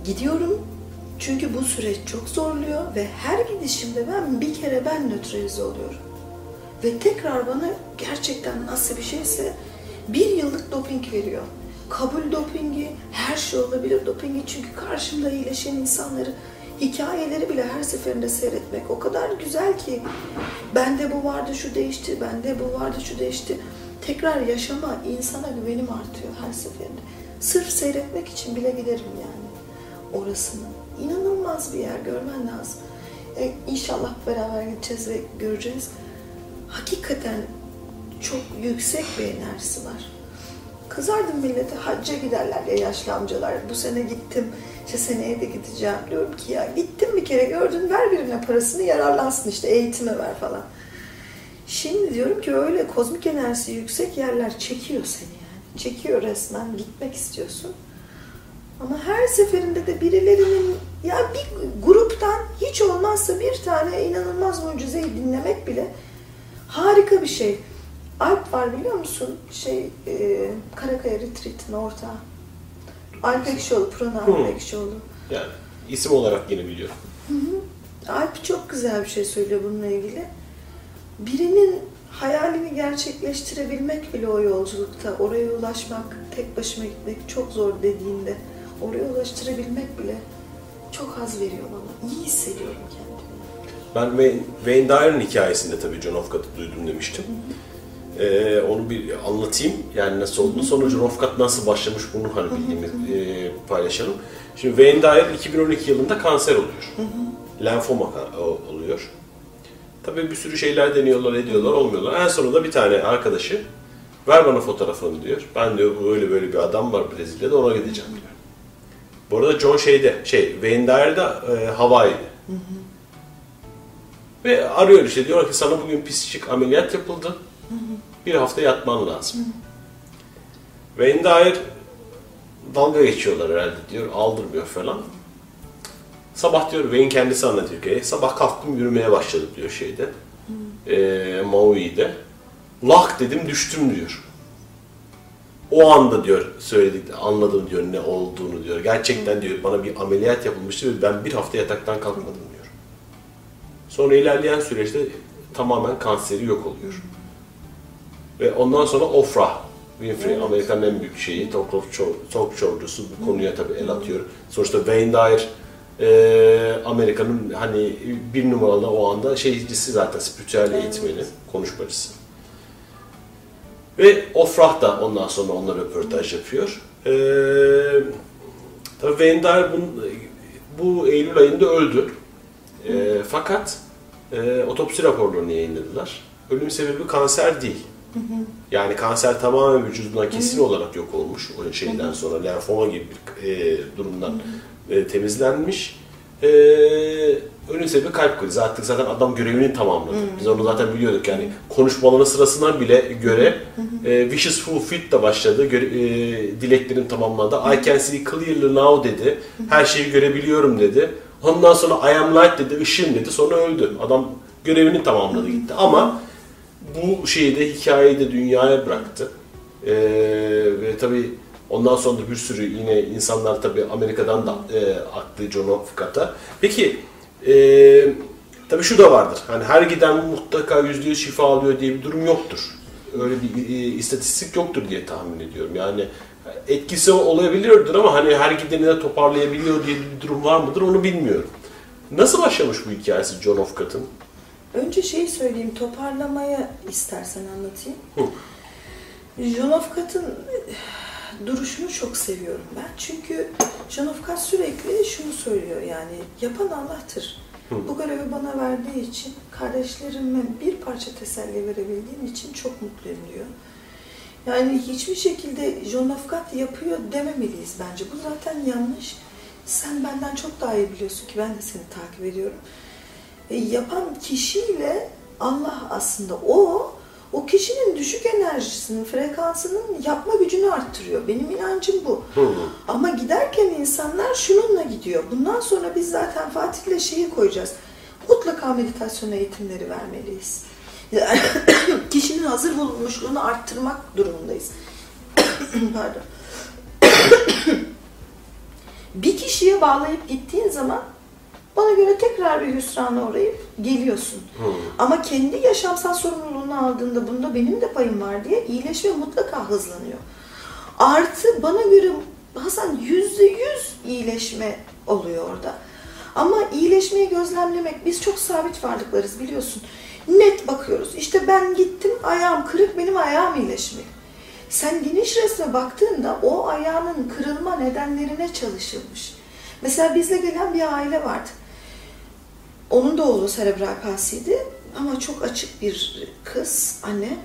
Gidiyorum çünkü bu süreç çok zorluyor ve her gidişimde ben bir kere ben nötralize oluyorum. Ve tekrar bana gerçekten nasıl bir şeyse bir yıllık doping veriyor. Kabul dopingi, her şey olabilir dopingi çünkü karşımda iyileşen insanları hikayeleri bile her seferinde seyretmek o kadar güzel ki bende bu vardı şu değişti, bende bu vardı şu değişti. Tekrar yaşama, insana güvenim artıyor her seferinde. Sırf seyretmek için bile giderim yani orasını. İnanılmaz bir yer, görmen lazım. E, inşallah beraber gideceğiz ve göreceğiz. Hakikaten çok yüksek bir enerjisi var. Kızardım millete hacca giderler ya yaşlı amcalar. Bu sene gittim, işte seneye de gideceğim. Diyorum ki ya gittim bir kere gördün ver birine parasını yararlansın işte eğitime ver falan. Şimdi diyorum ki öyle kozmik enerjisi yüksek yerler çekiyor seni yani. Çekiyor resmen gitmek istiyorsun. Ama her seferinde de birilerinin ya bir gruptan hiç olmazsa bir tane inanılmaz mucizeyi dinlemek bile harika bir şey. Alp var biliyor musun? Şey e, Karakaya Retreat'in ortağı. Alp Ekşioğlu, Prana Alp. Ekşioğlu. Yani isim olarak yine biliyorum. Alp çok güzel bir şey söylüyor bununla ilgili. Birinin hayalini gerçekleştirebilmek bile o yolculukta, oraya ulaşmak, tek başıma gitmek çok zor dediğinde, oraya ulaştırabilmek bile çok haz veriyor bana. İyi hissediyorum kendimi. Ben Wayne, Dyer'ın hikayesinde tabii John Ofcut'ı duydum demiştim. Ee, onu bir anlatayım yani nasıl olduğunu. Sonra Ofcut nasıl başlamış bunu hani bildiğimiz e, paylaşalım. Şimdi Wayne Dyer 2012 yılında kanser oluyor. Lenfoma oluyor. Tabii bir sürü şeyler deniyorlar, ediyorlar, olmuyorlar. En sonunda bir tane arkadaşı ver bana fotoğrafını diyor. Ben diyor böyle böyle bir adam var Brezilya'da ona gideceğim diyor. Bu arada John şeyde, şey Wayne Dyer'da e, Hawaii'de. Ve arıyor işte diyor ki sana bugün psikik ameliyat yapıldı. Bir hafta yatman lazım. Wayne Dyer dalga geçiyorlar herhalde diyor. Aldırmıyor falan. Sabah diyor Wayne kendisi anlatıyor ki sabah kalktım yürümeye başladım diyor şeyde. Eee Maui'de. Lak dedim düştüm diyor. O anda diyor söyledik anladım diyor ne olduğunu diyor. Gerçekten diyor bana bir ameliyat yapılmıştı ve ben bir hafta yataktan kalkmadım diyor. Sonra ilerleyen süreçte tamamen kanseri yok oluyor. Ve ondan sonra Oprah Winfrey, Evet. Amerika'nın en büyük şeyi, talk, show, talk showcusu bu konuya tabii el atıyor. Sonuçta Wayne Dyer, e, Amerika'nın hani bir numaralı o anda şeycisi zaten, spiritüel eğitmeni, konuşmacısı. Ve Ofrah da ondan sonra onunla röportaj yapıyor. Ee, tabii Wayne Dyer bunun- bu Eylül ayında öldü. Ee, fakat e, otopsi raporlarını yayınladılar. Ölüm sebebi kanser değil. Yani kanser tamamen vücudundan kesin olarak yok olmuş o şeyden sonra lenfoma gibi bir e, durumdan e, temizlenmiş. E, Önün sebebi kalp krizi. Artık zaten adam görevini tamamladı. Biz onu zaten biliyorduk yani. Konuşmaların sırasına bile göre e, Wishes Fulfilled da başladı. Göre, e, dileklerin tamamlandı. I can see clearly now dedi. Her şeyi görebiliyorum dedi. Ondan sonra I am light dedi, ışığım dedi. Sonra öldü. Adam görevini tamamladı gitti. Ama bu şeyi de hikayeyi de dünyaya bıraktı. Ee, ve tabii ondan sonra da bir sürü yine insanlar tabii Amerika'dan da e, aktı John. Scott'a. Peki e, tabii şu da vardır. Hani her giden mutlaka yüzde yüz şifa alıyor diye bir durum yoktur. Öyle bir e, istatistik yoktur diye tahmin ediyorum. Yani etkisi olabiliyordur ama hani her gideni de toparlayabiliyor diye bir durum var mıdır onu bilmiyorum. Nasıl başlamış bu hikayesi John of Scott'ın? Önce şeyi söyleyeyim, toparlamaya istersen anlatayım. John of Scott'ın duruşunu çok seviyorum ben. Çünkü John of Scott sürekli şunu söylüyor yani, yapan Allah'tır. Hı. Bu görevi bana verdiği için, kardeşlerime bir parça teselli verebildiğim için çok mutluyum diyor. Yani hiçbir şekilde John God yapıyor dememeliyiz bence. Bu zaten yanlış. Sen benden çok daha iyi biliyorsun ki ben de seni takip ediyorum. E, yapan kişiyle Allah aslında o o kişinin düşük enerjisinin, frekansının yapma gücünü arttırıyor. Benim inancım bu. Hı. Ama giderken insanlar şununla gidiyor. Bundan sonra biz zaten Fatih'le şeyi koyacağız. Mutlaka meditasyon eğitimleri vermeliyiz. Yani Kişinin hazır bulunmuşluğunu arttırmak durumundayız. Pardon. bir kişiye bağlayıp gittiğin zaman bana göre tekrar bir hüsrana uğrayıp geliyorsun. Hı. Ama kendi yaşamsal sorumluluğunu aldığında bunda benim de payım var diye iyileşme mutlaka hızlanıyor. Artı bana göre Hasan yüzde yüz iyileşme oluyor orada. Ama iyileşmeyi gözlemlemek, biz çok sabit varlıklarız biliyorsun. Net bakıyoruz. İşte ben gittim, ayağım kırık, benim ayağım iyileşmiyor. Sen geniş resme baktığında o ayağının kırılma nedenlerine çalışılmış. Mesela bizle gelen bir aile vardı. Onun da oğlu serebral palsiydi ama çok açık bir kız, anne.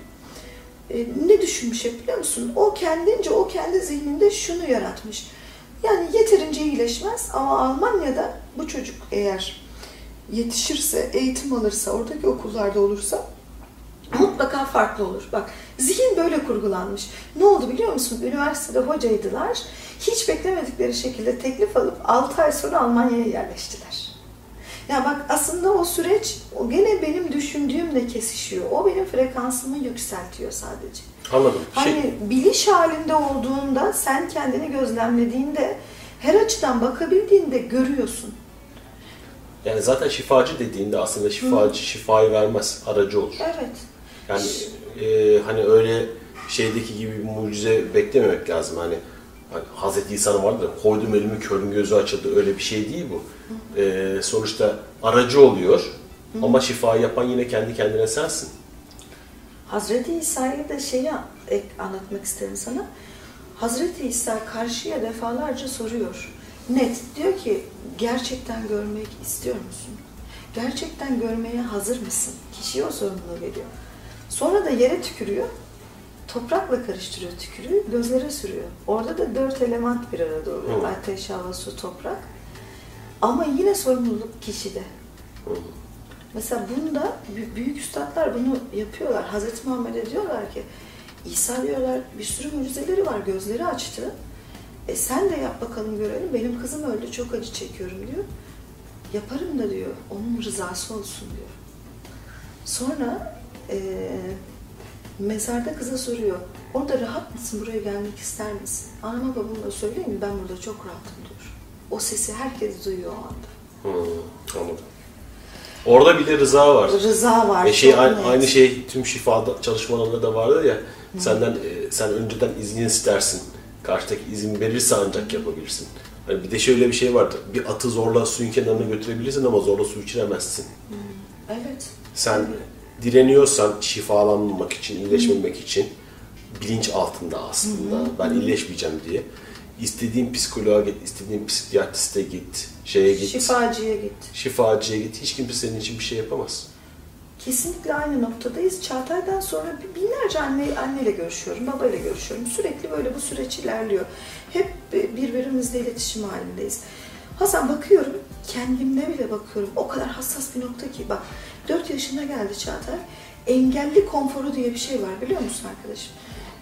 E, ne düşünmüş hep biliyor musun? O kendince, o kendi zihninde şunu yaratmış. Yani yeterince iyileşmez ama Almanya'da bu çocuk eğer yetişirse, eğitim alırsa, oradaki okullarda olursa mutlaka farklı olur. Bak zihin böyle kurgulanmış. Ne oldu biliyor musun? Üniversitede hocaydılar. Hiç beklemedikleri şekilde teklif alıp 6 ay sonra Almanya'ya yerleştiler. Ya bak aslında o süreç o gene benim düşündüğümle kesişiyor. O benim frekansımı yükseltiyor sadece. Anladım. Şey, Hani biliş halinde olduğunda sen kendini gözlemlediğinde her açıdan bakabildiğinde görüyorsun. yani zaten şifacı dediğinde aslında şifacı şifayı vermez, aracı olur. Evet. Yani e, hani öyle şeydeki gibi bir mucize beklememek lazım. Hani, hani Hazreti İsa'nın vardı da koydum elimi körün gözü açıldı öyle bir şey değil bu. E, sonuçta aracı oluyor ama şifayı yapan yine kendi kendine sensin. Hazreti İsa'yı da şeyi anlatmak isterim sana. Hazreti İsa karşıya defalarca soruyor. Net diyor ki gerçekten görmek istiyor musun? Gerçekten görmeye hazır mısın? Kişiye o sorumluluğu veriyor. Sonra da yere tükürüyor. Toprakla karıştırıyor tükürüğü, gözlere sürüyor. Orada da dört element bir arada oluyor. Hı. Ateş, hava, su, toprak. Ama yine sorumluluk kişide. Hı. Mesela bunda bü- büyük üstadlar bunu yapıyorlar. Hazreti Muhammed'e diyorlar ki İsa diyorlar bir sürü mucizeleri var gözleri açtı. E sen de yap bakalım görelim. Benim kızım öldü çok acı çekiyorum diyor. Yaparım da diyor. Onun rızası olsun diyor. Sonra e, mezarda kıza soruyor. Orada rahat mısın? Buraya gelmek ister misin? Anama babama söyleyeyim mi? Ben burada çok rahatım diyor. O sesi herkes duyuyor o anda. Hı, anladım. Orada bile rıza var. Rıza var. E şey aynı, aynı şey tüm şifa çalışmalarında da vardır ya. Senden e, sen önceden izin istersin. Karşıdaki izin verirse ancak yapabilirsin. Hani bir de şöyle bir şey vardır. Bir atı zorla suyun kenarına götürebilirsin ama zorla su içiremezsin. Evet. Sen direniyorsan şifalanmamak için, iyileşmemek için bilinç altında aslında ben iyileşmeyeceğim diye istediğin psikoloğa git, istediğin psikiyatriste git, şeye git, Şifacıya git. şifacıya git. Hiç kimse senin için bir şey yapamaz. Kesinlikle aynı noktadayız. Çağatay'dan sonra binlerce anne, anneyle görüşüyorum, babayla görüşüyorum. Sürekli böyle bu süreç ilerliyor. Hep birbirimizle iletişim halindeyiz. Hasan bakıyorum kendimde bile bakıyorum. O kadar hassas bir nokta ki. Bak 4 yaşına geldi Çağatay. Engelli konforu diye bir şey var biliyor musun arkadaşım?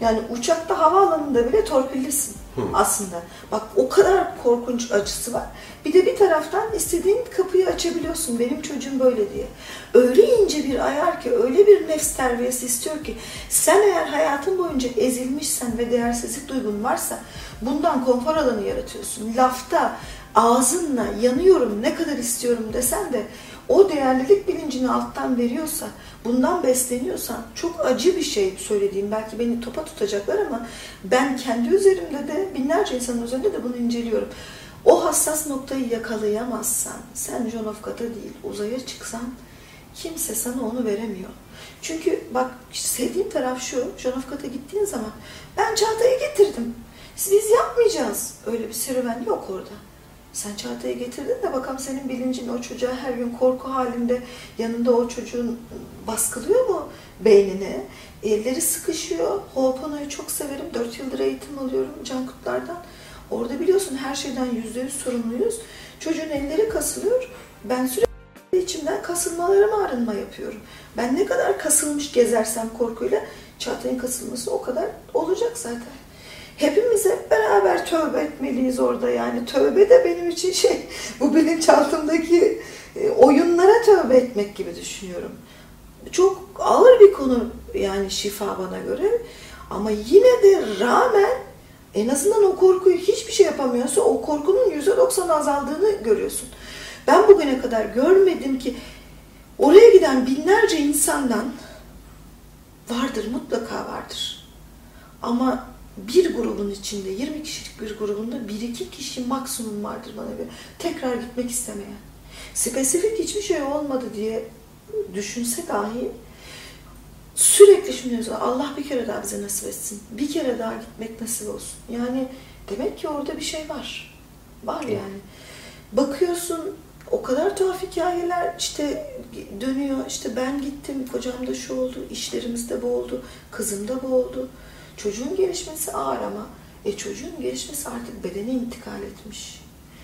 Yani uçakta havaalanında bile torpillisin aslında. Bak o kadar korkunç acısı var. Bir de bir taraftan istediğin kapıyı açabiliyorsun. Benim çocuğum böyle diye. Öyle ince bir ayar ki, öyle bir nefs terbiyesi istiyor ki sen eğer hayatın boyunca ezilmişsen ve değersizlik duygun varsa bundan konfor alanı yaratıyorsun. Lafta, ağzınla yanıyorum ne kadar istiyorum desen de o değerlilik bilincini alttan veriyorsa, bundan besleniyorsan çok acı bir şey söylediğim. Belki beni topa tutacaklar ama ben kendi üzerimde de binlerce insanın üzerinde de bunu inceliyorum. O hassas noktayı yakalayamazsan, sen John of God'a değil uzaya çıksan kimse sana onu veremiyor. Çünkü bak sevdiğim taraf şu, John of God'a gittiğin zaman ben Çağatay'ı getirdim. Biz yapmayacağız. Öyle bir serüven yok orada. Sen Çağatay'ı getirdin de bakalım senin bilincin o çocuğa her gün korku halinde yanında o çocuğun baskılıyor mu beynine? Elleri sıkışıyor. Ho'opono'yu çok severim. Dört yıldır eğitim alıyorum Cankutlardan. Orada biliyorsun her şeyden yüzde yüz sorumluyuz. Çocuğun elleri kasılıyor. Ben sürekli içimden kasılmalarıma arınma yapıyorum. Ben ne kadar kasılmış gezersem korkuyla Çağatay'ın kasılması o kadar olacak zaten. Hepimiz hep beraber tövbe etmeliyiz orada yani. Tövbe de benim için şey, bu bilinçaltımdaki e, oyunlara tövbe etmek gibi düşünüyorum. Çok ağır bir konu yani şifa bana göre. Ama yine de rağmen en azından o korkuyu hiçbir şey yapamıyorsa o korkunun yüzde doksan azaldığını görüyorsun. Ben bugüne kadar görmedim ki oraya giden binlerce insandan vardır mutlaka vardır. Ama bir grubun içinde 20 kişilik bir grubunda bir iki kişi maksimum vardır bana göre. Tekrar gitmek istemeyen. Spesifik hiçbir şey olmadı diye düşünse dahi sürekli yazıyor. Allah bir kere daha bize nasip etsin. Bir kere daha gitmek nasip olsun. Yani demek ki orada bir şey var. Var yani. Bakıyorsun o kadar tuhaf hikayeler işte dönüyor. İşte ben gittim, kocam da şu oldu, işlerimiz de bu oldu, kızım da bu oldu. Çocuğun gelişmesi ağır ama e çocuğun gelişmesi artık bedene intikal etmiş.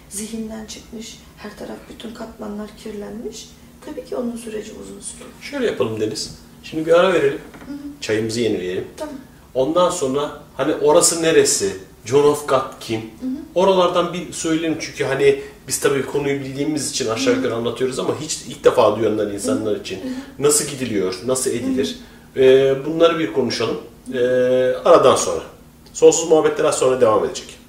Zihinden çıkmış, her taraf bütün katmanlar kirlenmiş. Tabii ki onun süreci uzun sürüyor. Şöyle yapalım Deniz. Şimdi bir ara verelim. Çayımızı yenileyelim. Tamam. Ondan sonra hani orası neresi? John of God kim? Oralardan bir söyleyelim çünkü hani biz tabii konuyu bildiğimiz için aşağı yukarı anlatıyoruz ama hiç ilk defa duyanlar insanlar için nasıl gidiliyor, nasıl edilir? Ee, bunları bir konuşalım. Ee, aradan sonra. Sonsuz muhabbetler az sonra devam edecek.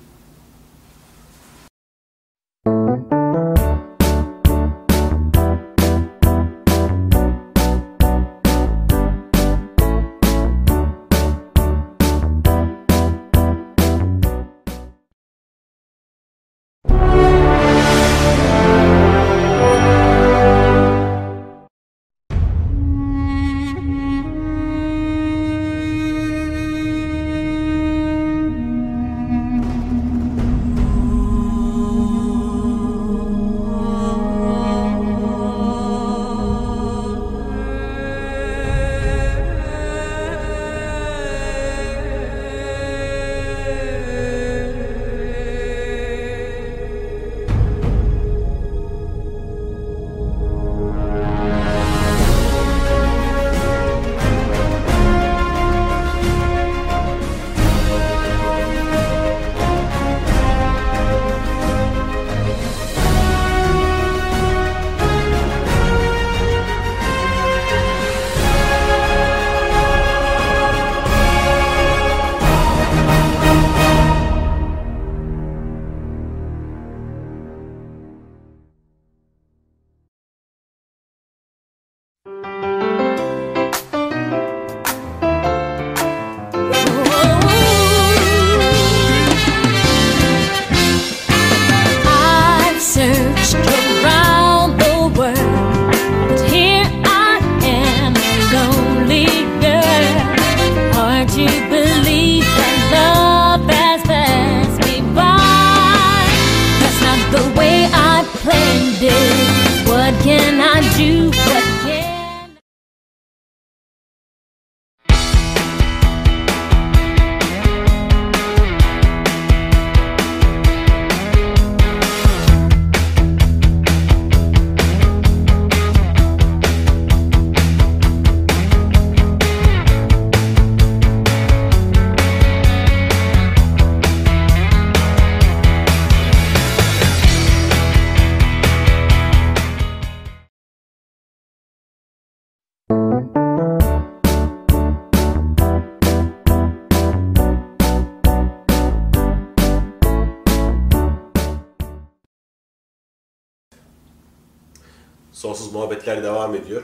Muhabbetler devam ediyor.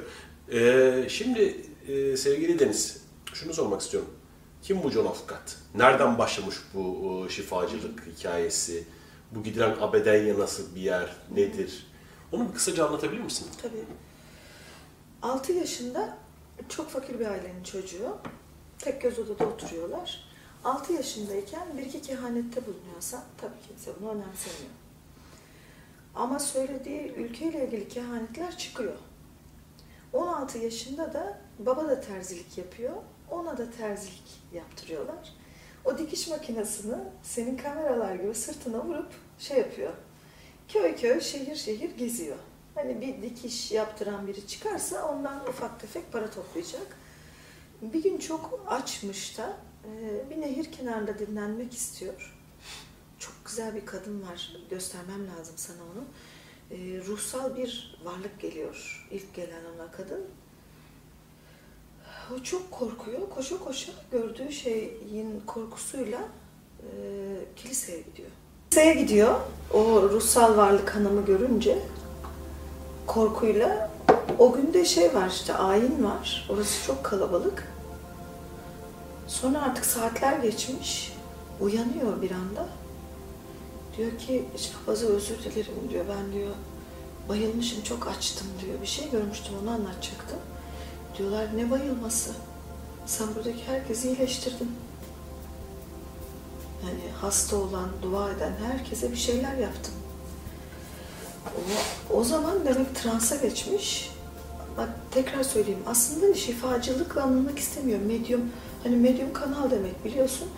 Ee, şimdi e, sevgili Deniz, şunu sormak istiyorum. Kim bu John Afkat? Nereden başlamış bu e, şifacılık hikayesi? Bu gidilen Abedenya nasıl bir yer, nedir? Onu bir kısaca anlatabilir misin? Tabii. 6 yaşında çok fakir bir ailenin çocuğu. Tek göz odada oturuyorlar. 6 yaşındayken bir iki kehanette bulunuyorsa tabii kimse bunu önemsemiyor. Ama söylediği ülkeyle ilgili kehanetler çıkıyor. 16 yaşında da baba da terzilik yapıyor. Ona da terzilik yaptırıyorlar. O dikiş makinesini senin kameralar gibi sırtına vurup şey yapıyor. Köy köy, şehir şehir geziyor. Hani bir dikiş yaptıran biri çıkarsa ondan ufak tefek para toplayacak. Bir gün çok açmış da e, bir nehir kenarında dinlenmek istiyor. Çok güzel bir kadın var. Göstermem lazım sana onu. E, ruhsal bir varlık geliyor. İlk gelen ona kadın. O çok korkuyor. Koşa koşa gördüğü şeyin korkusuyla e, kiliseye gidiyor. Kiliseye gidiyor. O ruhsal varlık hanımı görünce korkuyla o günde şey var işte ayin var. Orası çok kalabalık. Sonra artık saatler geçmiş. Uyanıyor bir anda. Diyor ki papazı özür dilerim diyor. Ben diyor bayılmışım çok açtım diyor. Bir şey görmüştüm onu anlatacaktım. Diyorlar ne bayılması? Sen buradaki herkesi iyileştirdin. Yani hasta olan, dua eden herkese bir şeyler yaptın. O, o zaman demek transa geçmiş. Bak tekrar söyleyeyim. Aslında şifacılıkla anlamak istemiyorum. Medyum, hani medyum kanal demek biliyorsun.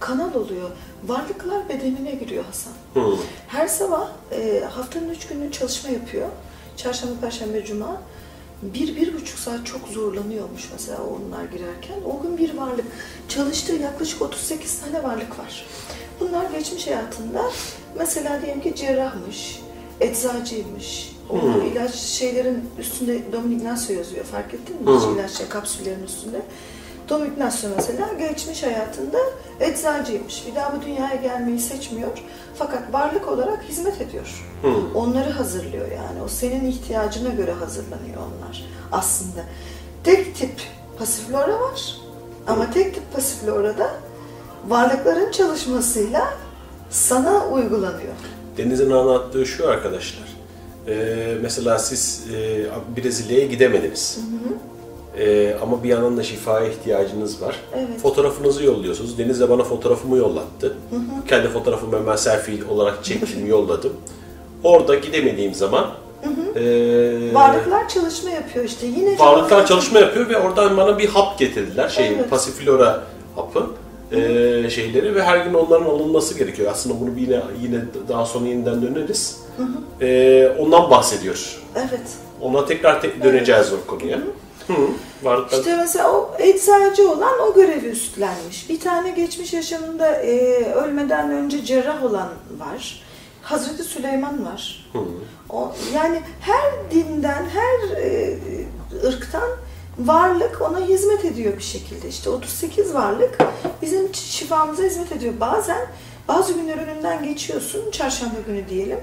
Kanal oluyor. Varlıklar bedenine giriyor Hasan. Hı. Her sabah e, haftanın üç günü çalışma yapıyor. Çarşamba, Perşembe, Cuma. Bir, bir buçuk saat çok zorlanıyormuş mesela onlar girerken. O gün bir varlık. Çalıştığı yaklaşık 38 tane varlık var. Bunlar geçmiş hayatında mesela diyelim ki cerrahmış, eczacıymış. O Hmm. ilaç şeylerin üstünde Dom Ignacio yazıyor fark ettin mi? Hmm. İlaç şey, kapsüllerin üstünde. Dom Ignacio mesela geçmiş hayatında eczacıymış. Bir daha bu dünyaya gelmeyi seçmiyor. Fakat varlık olarak hizmet ediyor. Hı. Onları hazırlıyor yani. O senin ihtiyacına göre hazırlanıyor onlar aslında. Tek tip pasiflora var. Ama tek tip pasiflorada varlıkların çalışmasıyla sana uygulanıyor. Deniz'in anlattığı şu arkadaşlar. Ee, mesela siz e, Brezilya'ya gidemediniz. Ee, ama bir yandan da şifaya ihtiyacınız var. Evet. Fotoğrafınızı yolluyorsunuz. Deniz de bana fotoğrafımı yollattı. Kendi fotoğrafımı hemen selfie olarak çektim, yolladım. Orada gidemediğim zaman ee, Varlıklar çalışma yapıyor işte. Yine varlıklar çalışma yapıyor ve oradan bana bir hap getirdiler. Şey, Evet. pasiflora hapı. ee, şeyleri ve her gün onların alınması gerekiyor. Aslında bunu yine yine daha sonra yeniden döneriz. Ee, ondan bahsediyor. Evet. Ona tekrar te- döneceğiz o konuya. Hı. Varlıklar İşte mesela o eczacı olan o görevi üstlenmiş. Bir tane geçmiş yaşamında e, ölmeden önce cerrah olan var. Hazreti Süleyman var. Hı. O, yani her dinden, her e, ırktan varlık ona hizmet ediyor bir şekilde. İşte 38 varlık bizim şifamıza hizmet ediyor. Bazen bazı günler önünden geçiyorsun, çarşamba günü diyelim.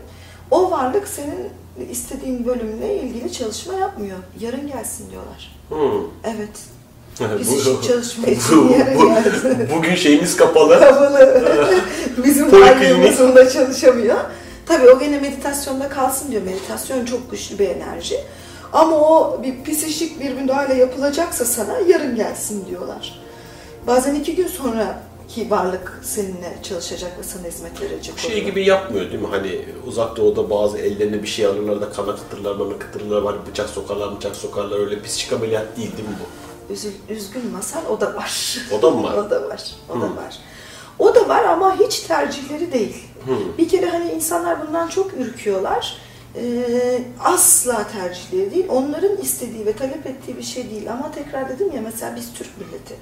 O varlık senin istediğin bölümle ilgili çalışma yapmıyor. Yarın gelsin diyorlar. Hı. Evet. Bu- Psikik çalışma için yarın bu- gelsin. Bugün şeyimiz kapalı. Kapalı. Bizim Poliklinik. varlığımızın çalışamıyor. Tabii o gene meditasyonda kalsın diyor. Meditasyon çok güçlü bir enerji. Ama o bir psikik bir müdahale yapılacaksa sana yarın gelsin diyorlar. Bazen iki gün sonraki varlık seninle çalışacak ve sana hizmet verecek Şey oluyor. gibi yapmıyor değil mi? Hani uzak doğuda bazı ellerine bir şey alırlar da kana kıtırlar, bana kıtırlar var, bıçak sokarlar, bıçak sokarlar. Öyle psikik ameliyat değil değil mi bu? Üzül, üzgün masal o da var. O da mı var? o da var. O da Hı. var. O da var ama hiç tercihleri değil. Hı. Bir kere hani insanlar bundan çok ürküyorlar. Ee, asla tercihleri değil. Onların istediği ve talep ettiği bir şey değil. Ama tekrar dedim ya mesela biz Türk milleti.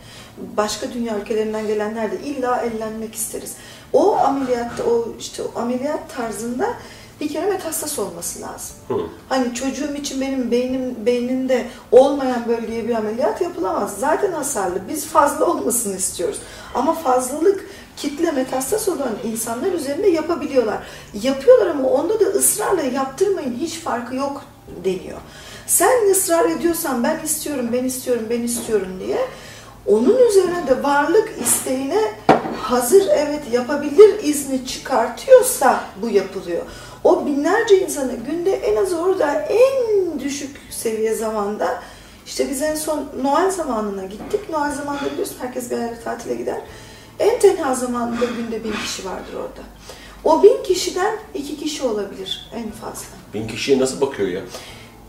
Başka dünya ülkelerinden gelenler de illa ellenmek isteriz. O ameliyatta, o işte o ameliyat tarzında bir kere metastas olması lazım. Hı. Hani çocuğum için benim beynim beyninde olmayan bölgeye bir ameliyat yapılamaz. Zaten hasarlı. Biz fazla olmasını istiyoruz. Ama fazlalık kitle metastas olan insanlar üzerinde yapabiliyorlar. Yapıyorlar ama onda da ısrarla yaptırmayın hiç farkı yok deniyor. Sen ısrar ediyorsan ben istiyorum, ben istiyorum, ben istiyorum diye onun üzerine de varlık isteğine hazır evet yapabilir izni çıkartıyorsa bu yapılıyor. O binlerce insanı günde en az orada en düşük seviye zamanda işte biz en son Noel zamanına gittik. Noel zamanında biliyorsun herkes bir tatile gider. En tenha zamanında günde bin kişi vardır orada. O bin kişiden iki kişi olabilir en fazla. Bin kişiye nasıl bakıyor ya?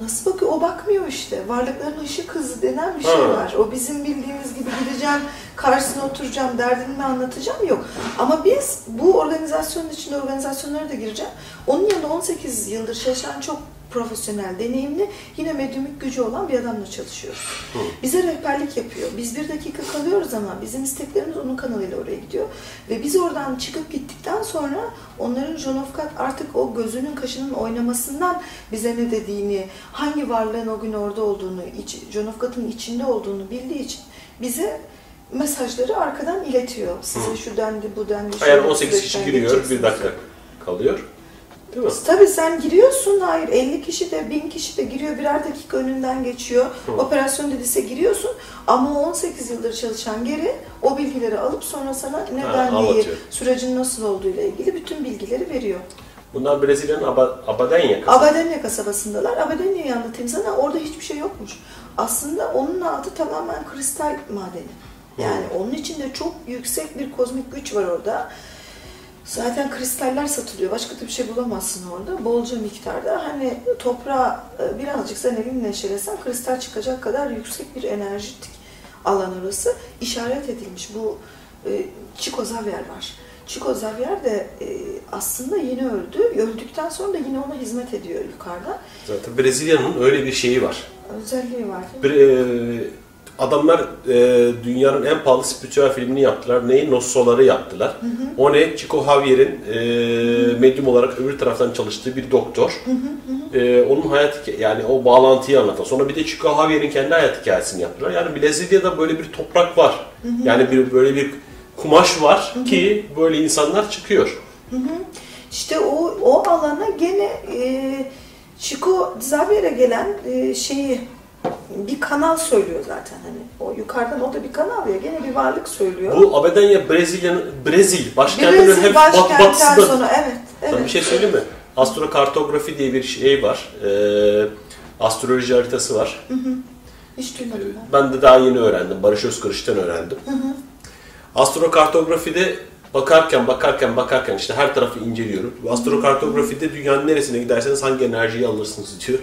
Nasıl bakıyor? O bakmıyor işte. Varlıkların ışık hızı denen bir şey Ha. var. O bizim bildiğimiz gibi gideceğim, karşısına oturacağım, derdimi anlatacağım yok. Ama biz bu organizasyonun içinde organizasyonlara da gireceğim. Onun yanında 18 yıldır çalışan çok profesyonel, deneyimli, yine medyumik gücü olan bir adamla çalışıyoruz. Bize rehberlik yapıyor. Biz bir dakika kalıyoruz ama bizim isteklerimiz onun kanalıyla oraya gidiyor. Ve biz oradan çıkıp gittikten sonra onların Jonofkat artık o gözünün kaşının oynamasından bize ne dediğini, hangi varlığın o gün orada olduğunu, iç, Jonofkat'ın içinde olduğunu bildiği için bize mesajları arkadan iletiyor. Size şu dendi, bu dendi. Eğer şöyle 18 kişi giriyor, bir dakika kalıyor. Değil mi? Tabii sen giriyorsun, hayır 50 kişi de 1000 kişi de giriyor, birer dakika önünden geçiyor. Hı. Operasyon dediyse giriyorsun ama o 18 yıldır çalışan geri o bilgileri alıp sonra sana neden neyi, anlatıyor. sürecin nasıl olduğuyla ilgili bütün bilgileri veriyor. Bunlar Brezilya'nın Aba- Abadenya kasabası. Abadenya kasabasındalar. Abadenya'yı anlatayım sana. Orada hiçbir şey yokmuş. Aslında onun altı tamamen kristal madeni. Yani onun içinde çok yüksek bir kozmik güç var orada. Zaten kristaller satılıyor. Başka da bir şey bulamazsın orada. Bolca miktarda. Hani toprağa e, birazcık sen elini neşelesen kristal çıkacak kadar yüksek bir enerjitik alan orası. işaret edilmiş. Bu e, Chico Xavier var. Chico Xavier de e, aslında yeni öldü. Öldükten sonra da yine ona hizmet ediyor yukarıda. Zaten Brezilya'nın öyle bir şeyi var. Özelliği var? Bir, e, adamlar e, dünyanın en pahalı spiritüel filmini yaptılar. Neyi? Nosso'ları yaptılar. O ne? Chico Javier'in e, medyum olarak öbür taraftan çalıştığı bir doktor. E, onun hayat yani o bağlantıyı anlatan. Sonra bir de Chico Javier'in kendi hayat hikayesini yaptılar. Yani Brezilya'da böyle bir toprak var. Yani bir böyle bir kumaş var ki böyle insanlar çıkıyor. İşte o, o alana gene e, Chico Xavier'e gelen e, şeyi bir kanal söylüyor zaten hani o yukarıdan o da bir kanal ya gene bir varlık söylüyor. Bu Abadenya Brezilya'nın Brezil başkentinin Brezilya hep bat, başkentten batısında. sonra evet. Sana evet. bir şey söyleyeyim mi? Astrokartografi diye bir şey var. Ee, astroloji haritası var. Hiç duymadım ben. Ben de daha yeni öğrendim. Barış Özkırış'tan öğrendim. Astrokartografide bakarken bakarken bakarken işte her tarafı inceliyorum. Astrokartografide dünyanın neresine giderseniz hangi enerjiyi alırsınız diyor.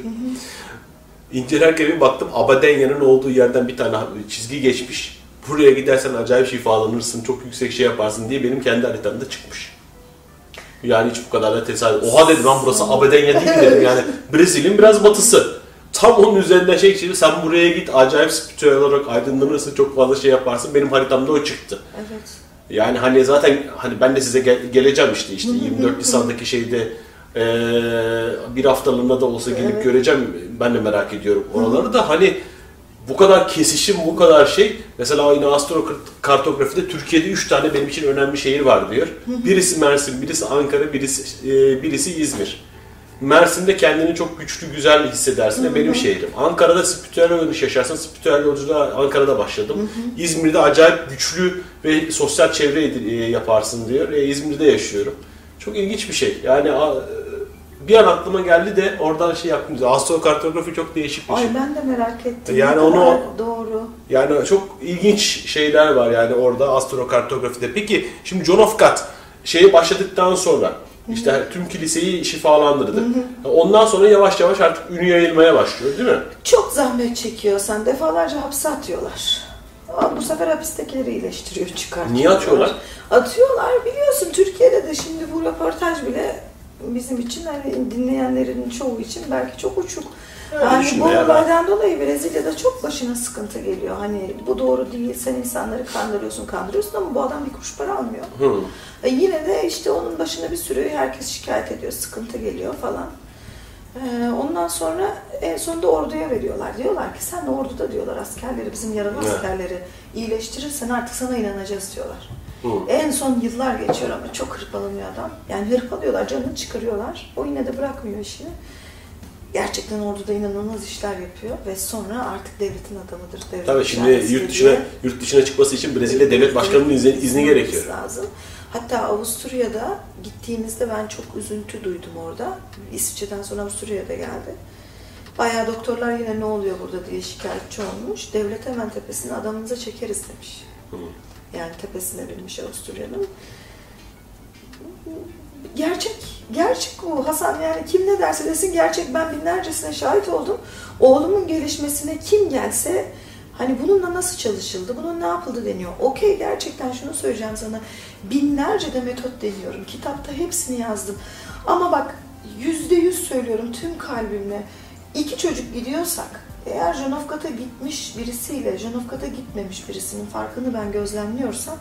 İncelerken bir baktım Abadenya'nın olduğu yerden bir tane çizgi geçmiş. Buraya gidersen acayip şifalanırsın, çok yüksek şey yaparsın diye benim kendi haritamda çıkmış. Yani hiç bu kadar da tesadüf. Oha dedim lan burası Abadenya değil mi dedim yani. Brezilya'nın biraz batısı. Tam onun üzerinden şey geçti. Sen buraya git acayip spiritüel olarak aydınlanırsın, çok fazla şey yaparsın. Benim haritamda o çıktı. Evet. Yani hani zaten hani ben de size gel- geleceğim işte işte 24 Nisan'daki şeyde eee, bir haftalığına da olsa gelip Evet. göreceğim. Ben de merak ediyorum oraları da hani bu kadar kesişim, bu kadar şey. Mesela yine astrokartografide Türkiye'de 3 tane benim için önemli şehir var diyor. Birisi Mersin, birisi Ankara, birisi eee, birisi İzmir. Mersin'de kendini çok güçlü, güzel hissedersin ve benim şehrim. Ankara'da spiritüel yönüş yaşarsın. Spiritüel yolculuğa Ankara'da başladım. İzmir'de acayip güçlü ve sosyal çevre e, yaparsın diyor. E, İzmir'de yaşıyorum. Çok ilginç bir şey. Yani bir an aklıma geldi de oradan şey yaptım. Astrokartografi çok değişik bir şey. Ay ben de merak ettim. Yani onu- Doğru. Yani çok ilginç şeyler var yani orada astrokartografide. Peki şimdi John of God şeye başladıktan sonra işte tüm kiliseyi şifalandırdı. Ondan sonra yavaş yavaş artık ünü yayılmaya başlıyor değil mi? Çok zahmet çekiyorsan defalarca hapse atıyorlar. Ama bu sefer hapistekileri iyileştiriyor, çıkartıyorlar. Niye atıyorlar? Atıyorlar. Biliyorsun Türkiye'de de şimdi bu röportaj bile bizim için hani dinleyenlerin çoğu için belki çok uçuk. Yani bu ya ben- olaydan dolayı Brezilya'da çok başına sıkıntı geliyor. Hani bu doğru değil, sen insanları kandırıyorsun, kandırıyorsun ama bu adam bir kuruş para almıyor. Hı. E yine de işte onun başına bir sürü herkes şikayet ediyor, sıkıntı geliyor falan. Ee, ondan sonra en sonunda orduya veriyorlar. Diyorlar ki sen orduda diyorlar askerleri, bizim yaralı Evet. askerleri iyileştirirsen artık sana inanacağız diyorlar. En son yıllar geçiyor ama çok hırpalanıyor adam. Yani hırpalıyorlar, canını çıkarıyorlar. O yine de bırakmıyor işini. Gerçekten orduda inanılmaz işler yapıyor ve sonra artık devletin adamıdır. Devlet Tabii şimdi yurt dışına yurt dışına çıkması için Brezilya devlet başkanının izni İzni gerekiyor. lazım. Hatta Avusturya'da gittiğimizde ben çok üzüntü duydum orada. İsviçre'den sonra Avusturya'da geldi. Bayağı doktorlar yine ne oluyor burada diye şikayetçi olmuş. Devlet hemen tepesine adamınıza çekeriz demiş. Yani tepesine binmiş Avusturya'nın. Gerçek, gerçek bu Hasan yani kim ne derse desin gerçek ben binlercesine şahit oldum. Oğlumun gelişmesine kim gelse hani bununla nasıl çalışıldı, bunun ne yapıldı deniyor. Okey gerçekten şunu söyleyeceğim sana binlerce de metot deniyorum. Kitapta hepsini yazdım. Ama bak yüzde yüz söylüyorum tüm kalbimle. İki çocuk gidiyorsak eğer Janofkat'a gitmiş birisiyle Janofkat'a gitmemiş birisinin farkını ben gözlemliyorsam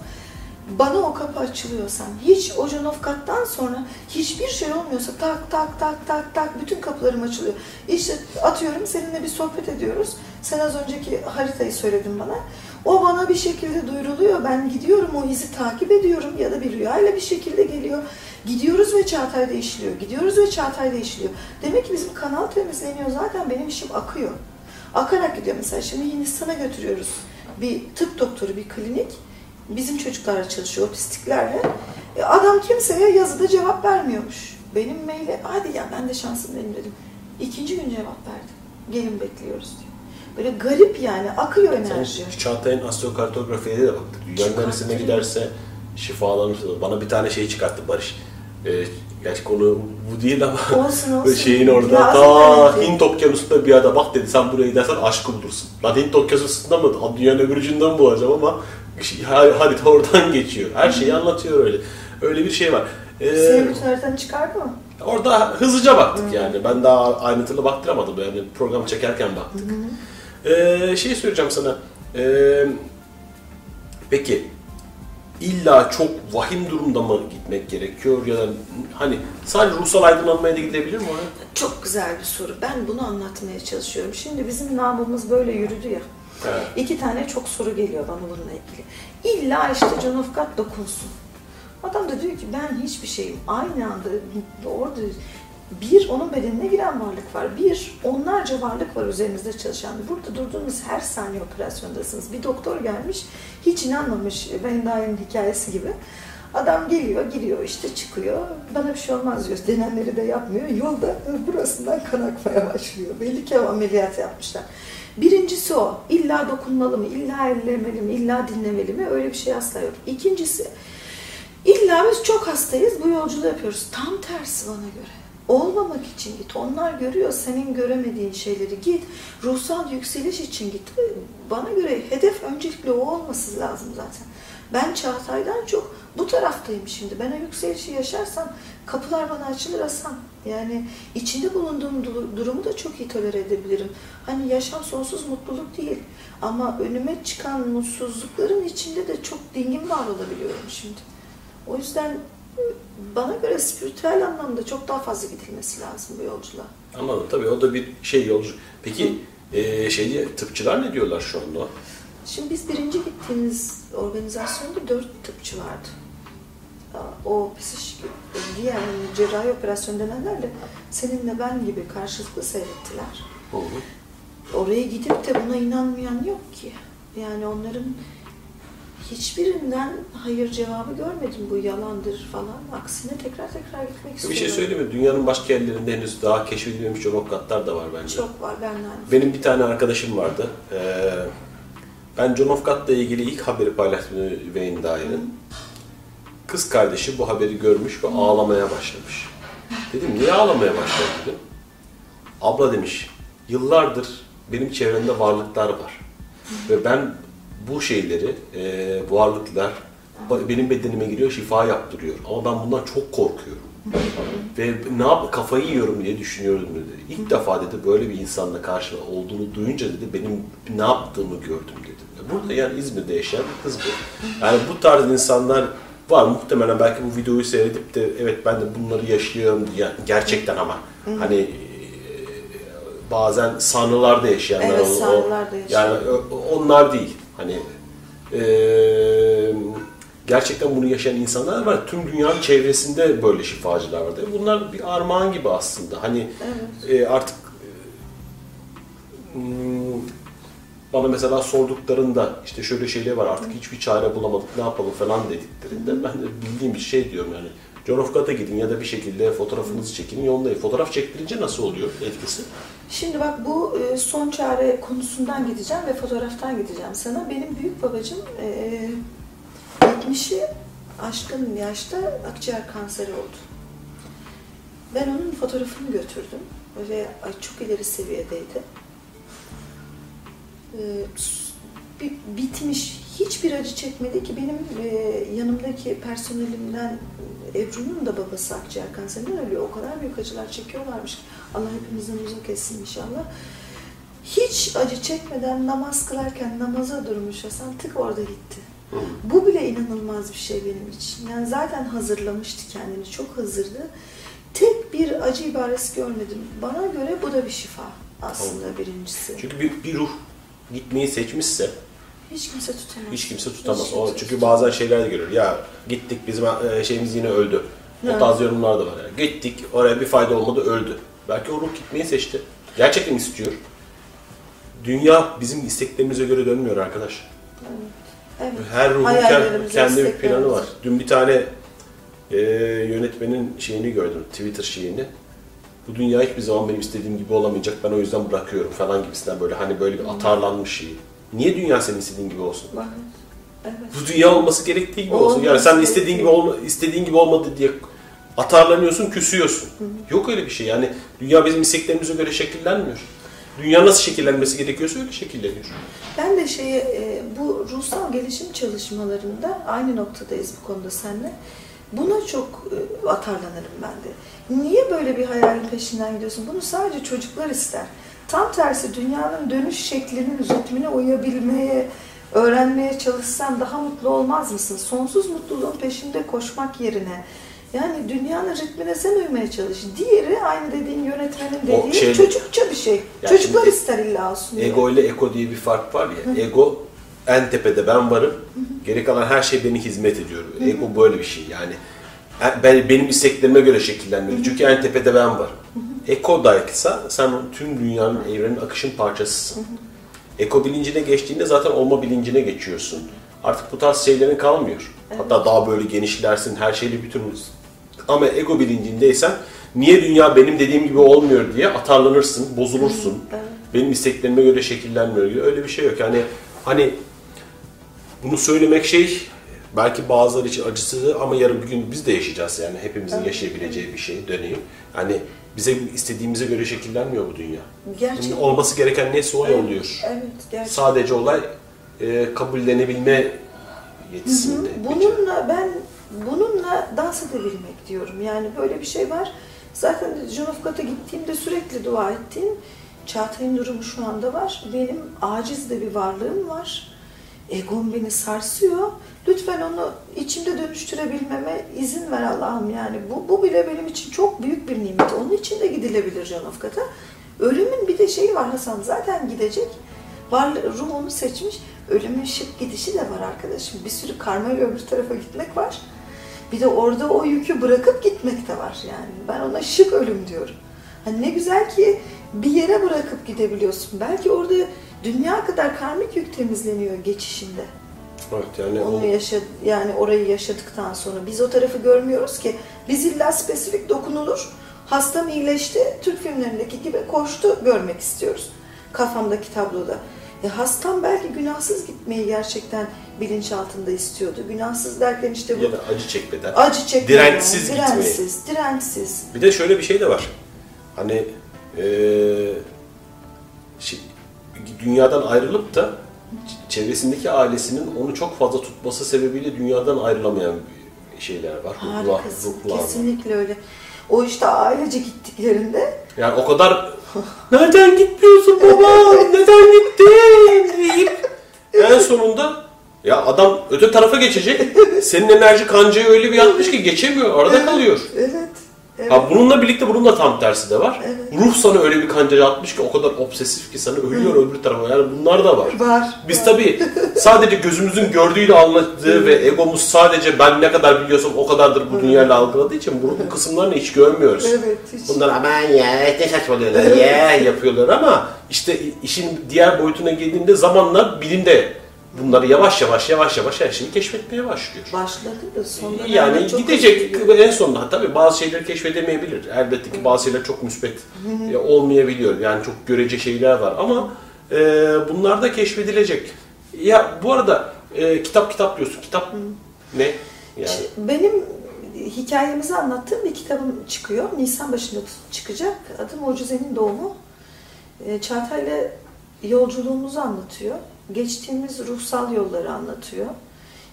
bana o kapı açılıyorsa, hiç o Janofkat'tan sonra hiçbir şey olmuyorsa tak tak tak tak tak bütün kapılarım açılıyor. İşte atıyorum seninle bir sohbet ediyoruz. Sen az önceki haritayı söyledin bana. O bana bir şekilde duyuruluyor. Ben gidiyorum o izi takip ediyorum ya da bir rüyayla bir şekilde geliyor. Gidiyoruz ve Çağatay'da işliyor. Gidiyoruz ve Çağatay'da işliyor. Demek ki bizim kanal temizleniyor. Zaten benim işim akıyor. Akarak gidiyor mesela. Şimdi Hindistan'a götürüyoruz. Bir tıp doktoru, bir klinik. Bizim çocuklarla çalışıyor, otistiklerle. E, adam kimseye yazıda cevap vermiyormuş. Benim maile, hadi ya ben de şansım benim dedim. İkinci gün cevap verdi. Gelin bekliyoruz diyor. Böyle garip yani, akıyor enerji. Sen Çağatay'ın astrokartografiye de baktık. Dünyanın neresine giderse şifalanır. Bana bir tane şey çıkarttı Barış. Ee, gerçi konu bu değil ama Olsun olsun. şeyin orada Lazım ta bence. Hint okyanusunda bir ada bak dedi sen buraya gidersen aşkı bulursun. Lan Hint okyanusunda mı? Dünyanın öbür ucundan bulacağım ama şey- har- harita oradan geçiyor. Her şeyi anlatıyor öyle. Öyle bir şey var. Ee, Senin bütün haritanı çıkardı mı? Orada hızlıca baktık yani. Ben daha ayrıntılı baktıramadım yani program çekerken baktık. Ee, şey söyleyeceğim sana. Ee, peki illa çok vahim durumda mı gitmek gerekiyor ya da hani sadece ruhsal aydınlanmaya da gidebilir mi oraya? Çok güzel bir soru. Ben bunu anlatmaya çalışıyorum. Şimdi bizim namımız böyle yürüdü ya. Evet. İki tane çok soru geliyor bana bununla ilgili. İlla işte John of God dokunsun. Adam da diyor ki ben hiçbir şeyim. Aynı anda orada bir onun bedenine giren varlık var. Bir onlarca varlık var üzerinizde çalışan. Burada durduğunuz her saniye operasyondasınız. Bir doktor gelmiş hiç inanmamış Venday'ın hikayesi gibi. Adam geliyor, giriyor işte çıkıyor. Bana bir şey olmaz diyor. Denenleri de yapmıyor. Yolda burasından kan akmaya başlıyor. Belli ki ameliyat yapmışlar. Birincisi o. İlla dokunmalı mı? İlla ellemeli mi? İlla dinlemeli mi? Öyle bir şey asla yok. İkincisi illa biz çok hastayız. Bu yolculuğu yapıyoruz. Tam tersi bana göre. Olmamak için git. Onlar görüyor senin göremediğin şeyleri. Git. Ruhsal yükseliş için git. Bana göre hedef öncelikle o olması lazım zaten. Ben Çağatay'dan çok bu taraftayım şimdi. Ben o yükselişi yaşarsam kapılar bana açılır Hasan. Yani içinde bulunduğum du- durumu da çok iyi tolere edebilirim. Hani yaşam sonsuz mutluluk değil. Ama önüme çıkan mutsuzlukların içinde de çok dingin var olabiliyorum şimdi. O yüzden bana göre spiritüel anlamda çok daha fazla gidilmesi lazım bu yolculuğa. Anladım tabii o da bir şey yolcu. Peki e, şey tıpçılar ne diyorlar şu anda? Şimdi biz birinci gittiğimiz organizasyonda dört tıpçı vardı. O psikik, diğer yani cerrahi operasyon denenlerle seninle ben gibi karşılıklı seyrettiler. Hı hı. Oraya gidip de buna inanmayan yok ki. Yani onların hiçbirinden hayır cevabı görmedim bu yalandır falan. Aksine tekrar tekrar gitmek Bir istiyorum. şey söyleyeyim mi? Dünyanın başka yerlerinde henüz daha keşfedilmemiş jonofkatlar da var bence. Çok var benden. Benim bir tane arkadaşım vardı. Ee, ben John of God'la ilgili ilk haberi paylaştığını Wayne Dyer'ın. Kız kardeşi bu haberi görmüş ve ağlamaya başlamış. Dedim niye ağlamaya başladın dedim. Abla demiş, yıllardır benim çevremde varlıklar var. Ve ben bu şeyleri, e, bu varlıklar ba- benim bedenime giriyor, şifa yaptırıyor. Ama ben bundan çok korkuyorum. Ve ne yap kafayı yiyorum diye düşünüyorum dedi. İlk defa dedi böyle bir insanla karşı olduğunu duyunca dedi benim ne yaptığımı gördüm dedi. Burada yani İzmir'de yaşayan bir kız bu. Yani bu tarz insanlar var muhtemelen belki bu videoyu seyredip de evet ben de bunları yaşıyorum diye gerçekten ama hani e, bazen sanrılarda yaşayanlar Evet, o- sanrılarda yaşayan. Yani onlar değil. Hani e, gerçekten bunu yaşayan insanlar var. Tüm dünyanın çevresinde böyle şifacılar var. Bunlar bir armağan gibi aslında. Hani e, artık e, bana mesela sorduklarında işte şöyle şeyler var artık hiçbir çare bulamadık ne yapalım falan dediklerinde ben de bildiğim bir şey diyorum yani. God'a gidin ya da bir şekilde fotoğrafınızı çekin yollayın. Fotoğraf çektirince nasıl oluyor etkisi? Şimdi bak bu e, son çare konusundan gideceğim ve fotoğraftan gideceğim sana. Benim büyük babacığım e, 70'i aşkın yaşta akciğer kanseri oldu. Ben onun fotoğrafını götürdüm ve çok ileri seviyedeydi. Bi- bitmiş, hiçbir acı çekmedi ki benim e, yanımdaki personelimden Ebru'nun da babası akciğer kanserinden ölüyor. O kadar büyük acılar çekiyorlarmış ki Allah hepimizden uzak etsin inşallah. Hiç acı çekmeden namaz kılarken namaza durmuş Hasan tık orada gitti. Bu bile inanılmaz bir şey benim için. Yani zaten hazırlamıştı kendini, çok hazırdı. Tek bir acı ibaresi görmedim. Bana göre bu da bir şifa aslında birincisi. Çünkü bir, bir ruh gitmeyi seçmişse Hiç kimse tutamaz. hiç kimse tutamaz. Hiç O, kimse çünkü tutamaz. bazen şeyler de görüyor. Ya gittik bizim e, şeyimiz yine öldü. O Evet. tarz yorumlar da var. Yani. Gittik oraya bir fayda olmadı öldü. Belki o ruh gitmeyi seçti. Gerçekten istiyor. Dünya bizim isteklerimize göre dönmüyor arkadaş. Evet. Her ruhun kendi bir planı var. Dün bir tane e, yönetmenin şeyini gördüm, Twitter şeyini. Bu dünya hiçbir zaman benim istediğim gibi olamayacak, ben o yüzden bırakıyorum falan gibisinden böyle hani böyle bir atarlanmış şey. Niye dünya senin istediğin gibi olsun? Evet. Bu dünya olması gerektiği gibi O olsun. Yani sen istediğin gibi olma, istediğin gibi olmadı diye atarlanıyorsun, küsüyorsun. Yok öyle bir şey. Yani dünya bizim isteklerimize göre şekillenmiyor. Dünya nasıl şekillenmesi gerekiyorsa öyle şekilleniyor. Ben de şeye, e, bu ruhsal gelişim çalışmalarında aynı noktadayız bu konuda seninle. Buna çok e, atarlanırım ben de. Niye böyle bir hayalin peşinden gidiyorsun? Bunu sadece çocuklar ister. Tam tersi dünyanın dönüş şeklinin ritmine uyabilmeye, öğrenmeye çalışsan daha mutlu olmaz mısın? Sonsuz mutluluğun peşinde koşmak yerine yani dünyanın ritmine sen uymaya çalış. Diğeri aynı dediğin yönetmenin dediği şeyle- çocukça bir şey. Çocuklar şimdi ister illa olsun. Ego ile eko diye bir fark var ya. Ego en tepede ben varım. Geri kalan her şey beni hizmet ediyor. Ego böyle bir şey yani. En- Ben benim isteklerime göre şekillenmeli. Çünkü en tepede ben varım. Dayaksa sen tüm dünyanın, evrenin akışın parçasısın. Eko bilincine geçtiğinde zaten olma bilincine geçiyorsun. Artık bu tarz şeylerin kalmıyor. Hatta daha böyle genişlersin, her şeyle bütün ama ego bilincindeysen niye dünya benim dediğim gibi olmuyor diye atarlanırsın, bozulursun. Benim isteklerime göre şekillenmiyor gibi. Öyle bir şey yok. Yani hani bunu söylemek şey belki bazıları için acısı ama yarın bir gün biz de yaşayacağız yani hepimizin yaşayabileceği bir şey deneyim. Yani bize istediğimize göre şekillenmiyor bu dünya. Gerçekten. Olması gereken neyse o Evet, oluyor. Evet, gerçekten. Sadece olay e, kabullenebilme yetisinde. Bununla ben bununla dans edebilmek diyorum. Yani böyle bir şey var. Zaten God'a gittiğimde sürekli dua ettiğim Çağatay'ın durumu şu anda var. Benim aciz de bir varlığım var. Egom beni sarsıyor. Lütfen onu içimde dönüştürebilmeme izin ver Allah'ım yani. Bu, bu bile benim için çok büyük bir nimet. Onun için de gidilebilir God'a. Ölümün bir de şeyi var Hasan. Zaten gidecek. Var, ruh onu seçmiş. Ölümün şık gidişi de var arkadaşım. Bir sürü karmayla öbür tarafa gitmek var. Bir de orada o yükü bırakıp gitmek de var yani. Ben ona şık ölüm diyorum. Hani ne güzel ki bir yere bırakıp gidebiliyorsun. Belki orada dünya kadar karmik yük temizleniyor geçişinde. Evet yani o, Onu yaşa yani orayı yaşadıktan sonra biz o tarafı görmüyoruz ki. Biz illa spesifik dokunulur. Hastam iyileşti. Türk filmlerindeki gibi koştu görmek istiyoruz. Kafamdaki tabloda. E hastam belki günahsız gitmeyi gerçekten bilinç altında istiyordu. Günahsız derken işte bu ya da acı çekmeden. acı çekmeyen, Dirençsiz gitmeyi. dirençsiz, dirençsiz. Bir de şöyle bir şey de var. Hani eee, şey, dünyadan ayrılıp da çevresindeki ailesinin onu çok fazla tutması sebebiyle dünyadan ayrılamayan şeyler var. Ruhlar, ruhlar var. Kesinlikle öyle. O işte ailece gittiklerinde Yani o kadar neden gitmiyorsun baba? Neden gittin? deyip en sonunda ya adam öte tarafa geçecek. Senin enerji kancaya öyle bir yatmış ki geçemiyor. Arada kalıyor. evet, Ha, bununla birlikte bunun da tam tersi de var. Evet. Ruh sana öyle bir kancaca atmış ki o kadar obsesif ki sana ölüyor öbür tarafa. Yani bunlar da var. Var. Biz var. tabii sadece gözümüzün gördüğüyle anladığı ve egomuz sadece ben ne kadar biliyorsam o kadardır bu dünyayla algıladığı için bu, bu kısımlarını hiç görmüyoruz. Evet, hiç. Bunlar aman ya ne saçmalıyorlar ya yapıyorlar ama işte işin diğer boyutuna geldiğinde zamanla bilimde bunları yavaş yavaş yavaş yavaş her şeyi keşfetmeye başlıyor. Başladı da sonunda Yani çok gidecek gidiyor. en sonunda tabii bazı şeyleri keşfedemeyebilir. Elbette ki bazı şeyler çok müspet e, olmayabiliyor. Yani çok görece şeyler var ama e, bunlar da keşfedilecek. Ya bu arada e, kitap kitap diyorsun. Kitap ne? Yani Benim hikayemizi anlattığım bir kitabım çıkıyor. Nisan başında çıkacak. Adı Mucizenin Doğumu. E, Çağatay'la yolculuğumuzu anlatıyor. Geçtiğimiz ruhsal yolları anlatıyor.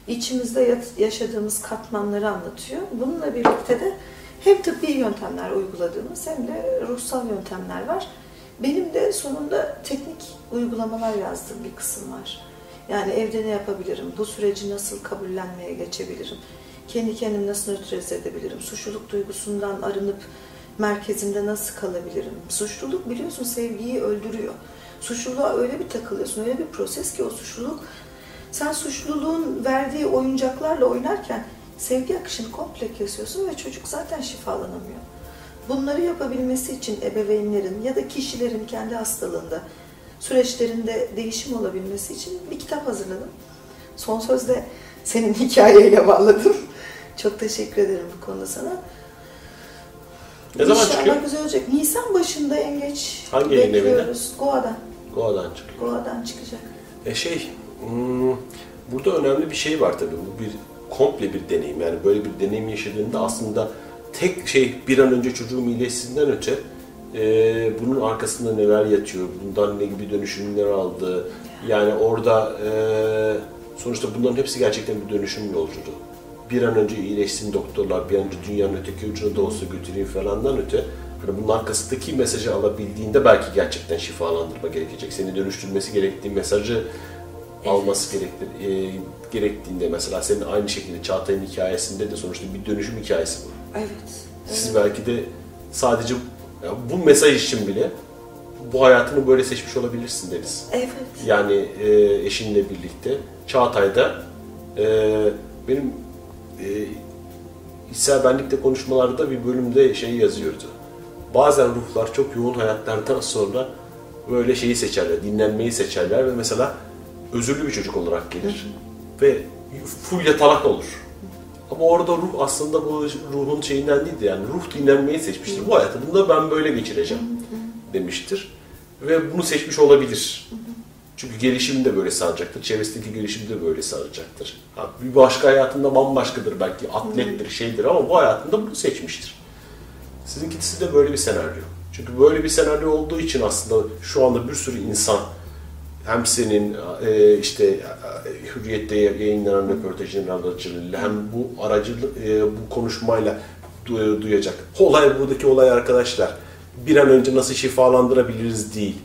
İçimizde yaşadığımız katmanları anlatıyor. Bununla birlikte de hem tıbbi yöntemler uyguladığımız hem de ruhsal yöntemler var. Benim de sonunda teknik uygulamalar yazdığım bir kısım var. Yani evde ne yapabilirim? Bu süreci nasıl kabullenmeye geçebilirim? Kendi kendimi nasıl nötralize edebilirim? Suçluluk duygusundan arınıp merkezimde nasıl kalabilirim? Suçluluk biliyorsun sevgiyi öldürüyor. Suçluluğa öyle bir takılıyorsun, öyle bir proses ki o suçluluk sen suçluluğun verdiği oyuncaklarla oynarken sevgi akışını komple kesiyorsun ve çocuk zaten şifalanamıyor. Bunları yapabilmesi için ebeveynlerin ya da kişilerin kendi hastalığında süreçlerinde değişim olabilmesi için bir kitap hazırladım. Son sözde senin hikayeyle bağladım. Çok teşekkür ederim bu konuda sana. ne zaman İnşallah çıkıyor? güzel olacak. Nisan başında en geç Hangi bekliyoruz. Goa'dan. Goa'dan çıkıyor. Goa'dan çıkacak. E şey, hmm, burada önemli bir şey var tabii. Bu bir komple bir deneyim. Yani böyle bir deneyim yaşadığında aslında tek şey bir an önce çocuğum iyileşsinden öte e, bunun arkasında neler yatıyor, bundan ne gibi dönüşümler aldı. Yani orada e, sonuçta bunların hepsi gerçekten bir dönüşüm yolculuğu. Bir an önce iyileşsin doktorlar, bir an önce dünyanın öteki ucuna da olsa götüreyim falandan öte hani bunun arkasındaki mesajı alabildiğinde belki gerçekten şifalandırma gerekecek. Seni dönüştürmesi gerektiği mesajı alması gerektir, e, gerektiğinde mesela senin aynı şekilde Çağatay'ın hikayesinde de sonuçta bir dönüşüm hikayesi bu. Evet. Siz evet. belki de sadece ya bu mesaj için bile bu hayatını böyle seçmiş olabilirsin Deniz. Evet. Yani e, eşinle birlikte Çağatay'da e, benim e, İsa benlikte konuşmalarda bir bölümde şey yazıyordu. Bazen ruhlar çok yoğun hayatlardan sonra böyle şeyi seçerler, dinlenmeyi seçerler ve mesela özürlü bir çocuk olarak gelir. Ve full yatalak olur. Ama orada ruh aslında bu ruhun şeyinden değildi yani ruh dinlenmeyi seçmiştir. Bu hayatımda da ben böyle geçireceğim demiştir. Ve bunu seçmiş olabilir. Çünkü gelişim de böyle saracaktır. Çevresindeki gelişim de böyle saracaktır. Ha, bir başka hayatında bambaşkadır belki. Atlettir, şeydir ama bu hayatında bunu seçmiştir. Sizinkisi de böyle bir senaryo. Çünkü böyle bir senaryo olduğu için aslında şu anda bir sürü insan hem senin e, işte e, Hürriyet'te yayınlanan röportajın aracılığıyla hem bu aracılık e, bu konuşmayla du- duyacak. Olay buradaki olay arkadaşlar. Bir an önce nasıl şifalandırabiliriz değil.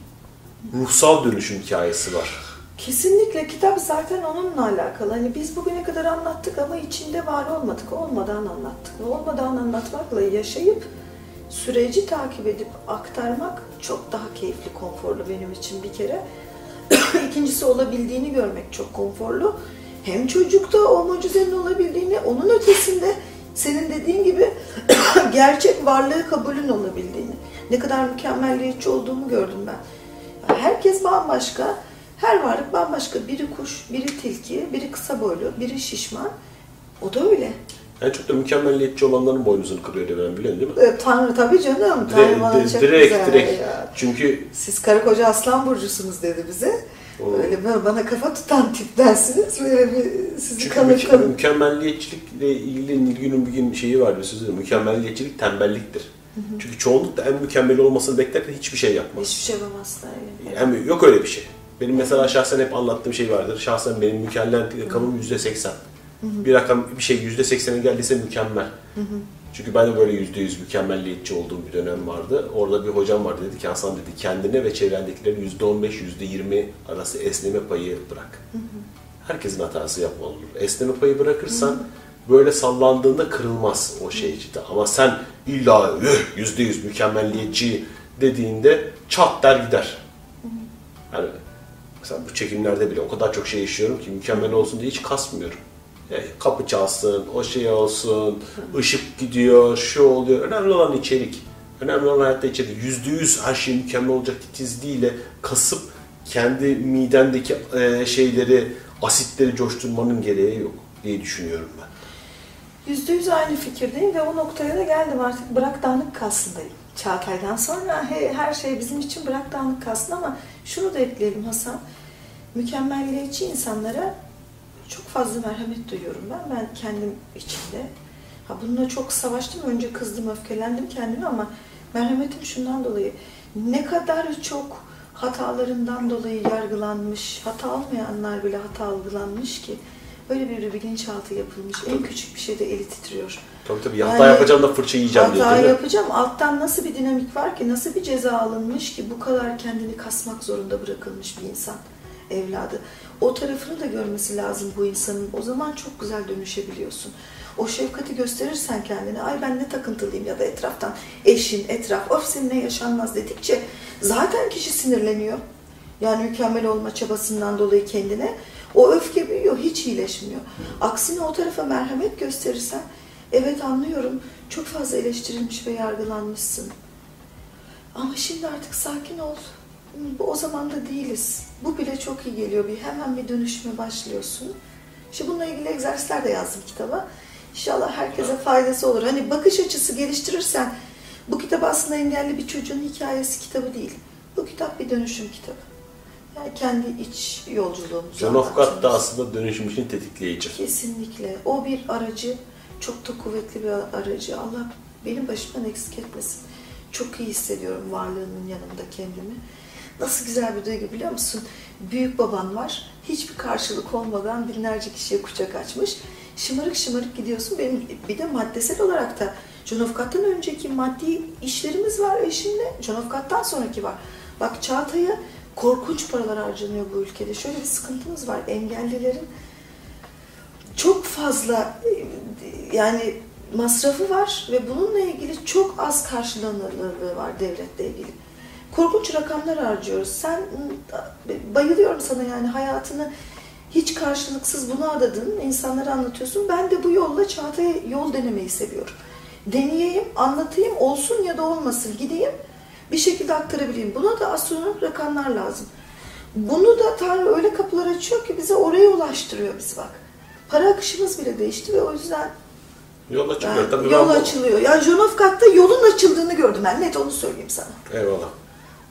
Ruhsal dönüşüm hikayesi var. Kesinlikle kitap zaten onunla alakalı. Hani biz bugüne kadar anlattık ama içinde var olmadık. Olmadan anlattık. Olmadan anlatmakla yaşayıp süreci takip edip aktarmak çok daha keyifli, konforlu benim için bir kere. İkincisi olabildiğini görmek çok konforlu. Hem çocukta o mucizenin olabildiğini, onun ötesinde senin dediğin gibi gerçek varlığı kabulün olabildiğini. Ne kadar mükemmelliyetçi olduğumu gördüm ben. Herkes bambaşka. Her varlık bambaşka. Biri kuş, biri tilki, biri kısa boylu, biri şişman. O da öyle. En çok da mükemmelliyetçi olanların boynuzunu kırıyor demem biliyorsun değil mi? E, Tanrı tabii canım. Tanrı dire, bana çok direkt, güzel direkt. Ya. Çünkü... Siz karı koca aslan burcusunuz dedi bize. Hmm. Öyle böyle bana kafa tutan tipdensiniz. Böyle bir sizi Çünkü mükemmelliyetçilikle ilgili Nilgün'ün bir gün şeyi var bir sözü. Mükemmelliyetçilik tembelliktir. Çünkü çoğunlukla en mükemmel olmasını beklerken hiçbir şey yapmaz. Hiçbir şey yapamazlar. Yani. yani yok öyle bir şey. Benim mesela şahsen hep anlattığım şey vardır. Şahsen benim mükemmel rakamım %80 hı. Bir rakam bir şey yüzde seksene geldiyse mükemmel. Hı-hı. Çünkü ben de böyle yüzde yüz mükemmelliyetçi olduğum bir dönem vardı. Orada bir hocam vardı dedi ki Hasan dedi kendine ve çevrendekilere yüzde on beş yüzde yirmi arası esneme payı bırak. Hı-hı. Herkesin hatası yapma olur. Esneme payı bırakırsan Hı-hı böyle sallandığında kırılmaz o şey cidden. Ama sen illa yüzde yüz mükemmelliyetçi dediğinde çat der gider. Yani mesela bu çekimlerde bile o kadar çok şey yaşıyorum ki mükemmel olsun diye hiç kasmıyorum. Yani kapı çalsın, o şey olsun, ışık gidiyor, şu oluyor. Önemli olan içerik. Önemli olan hayatta içerik. Yüzde yüz her şey mükemmel olacak titizliğiyle kasıp kendi midendeki e, şeyleri, asitleri coşturmanın gereği yok diye düşünüyorum ben. Yüzde yüz aynı fikirdeyim ve o noktaya da geldim artık bırak dağınık kalsındayım. Çağatay'dan sonra he- her şey bizim için bırak dağınık kalsın ama şunu da ekleyelim Hasan. Mükemmelliyetçi insanlara çok fazla merhamet duyuyorum ben. Ben kendim içinde. Ha bununla çok savaştım. Önce kızdım, öfkelendim kendime ama merhametim şundan dolayı. Ne kadar çok hatalarından dolayı yargılanmış, hata olmayanlar bile hata algılanmış ki öyle bir bilinçaltı yapılmış. En küçük bir şeyde eli titriyor. Tabii tabii hata Yani yapacağım da fırça yiyeceğim diye Hata yapacağım. Alttan nasıl bir dinamik var ki, nasıl bir ceza alınmış ki bu kadar kendini kasmak zorunda bırakılmış bir insan evladı. O tarafını da görmesi lazım bu insanın. O zaman çok güzel dönüşebiliyorsun. O şefkati gösterirsen kendine, ay ben ne takıntılıyım ya da etraftan eşin, etraf, of seninle yaşanmaz dedikçe zaten kişi sinirleniyor. Yani mükemmel olma çabasından dolayı kendine. O öfke büyüyor, hiç iyileşmiyor. Aksine o tarafa merhamet gösterirsen, evet anlıyorum, çok fazla eleştirilmiş ve yargılanmışsın. Ama şimdi artık sakin ol. Bu o zaman da değiliz. Bu bile çok iyi geliyor. Bir hemen bir dönüşüme başlıyorsun. İşte bununla ilgili egzersizler de yazdım kitaba. İnşallah herkese faydası olur. Hani bakış açısı geliştirirsen bu kitap aslında engelli bir çocuğun hikayesi kitabı değil. Bu kitap bir dönüşüm kitabı. Yani kendi iç yolculuğumuzu John of God da aslında dönüşüm için tetikleyici. Kesinlikle. O bir aracı, çok da kuvvetli bir aracı. Allah benim başımdan eksik etmesin. Çok iyi hissediyorum varlığının yanında kendimi. Nasıl güzel bir duygu biliyor musun? Büyük baban var. Hiçbir karşılık olmadan binlerce kişiye kucak açmış. Şımarık şımarık gidiyorsun. Benim bir de maddesel olarak da John of God'dan önceki maddi işlerimiz var eşimle. John of God'dan sonraki var. Bak Çağatay'a korkunç paralar harcanıyor bu ülkede. Şöyle bir sıkıntımız var. Engellilerin çok fazla yani masrafı var ve bununla ilgili çok az karşılanırlığı var devletle ilgili. Korkunç rakamlar harcıyoruz. Sen bayılıyorum sana yani hayatını hiç karşılıksız buna adadın, insanlara anlatıyorsun. Ben de bu yolla Çağatay'a yol denemeyi seviyorum. Deneyeyim, anlatayım, olsun ya da olmasın, gideyim, bir şekilde aktarabileyim. Buna da astronomik rakamlar lazım. Bunu da Tanrı öyle kapılar açıyor ki bize oraya ulaştırıyor bizi bak. Para akışımız bile değişti ve o yüzden Yol açılıyor. ben, yol açılıyor. Yani God'da yolun açıldığını gördüm ben. Net onu söyleyeyim sana. Eyvallah.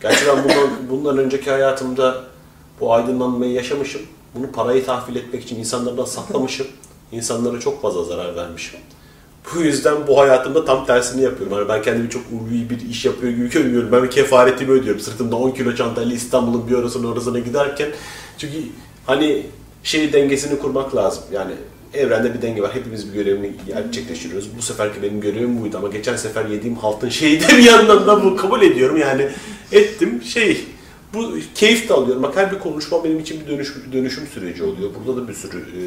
Gerçi ben bundan, bundan önceki hayatımda bu aydınlanmayı yaşamışım. Bunu parayı tahvil etmek için insanlardan saklamışım. İnsanlara çok fazla zarar vermişim. Bu yüzden bu hayatımda tam tersini yapıyorum. Yani ben kendimi çok ulvi bir iş yapıyor gibi görmüyorum. Ben kefaretimi ödüyorum. Sırtımda 10 kilo çantayla İstanbul'un bir orasına orasına giderken. Çünkü hani şey dengesini kurmak lazım. Yani evrende bir denge var. Hepimiz bir görevini gerçekleştiriyoruz. Bu seferki benim görevim buydu ama geçen sefer yediğim haltın şeyi bir yandan da bu kabul ediyorum. Yani ettim şey bu keyif de alıyorum. Bak her bir konuşma benim için bir dönüşüm, dönüşüm süreci oluyor. Burada da bir sürü e,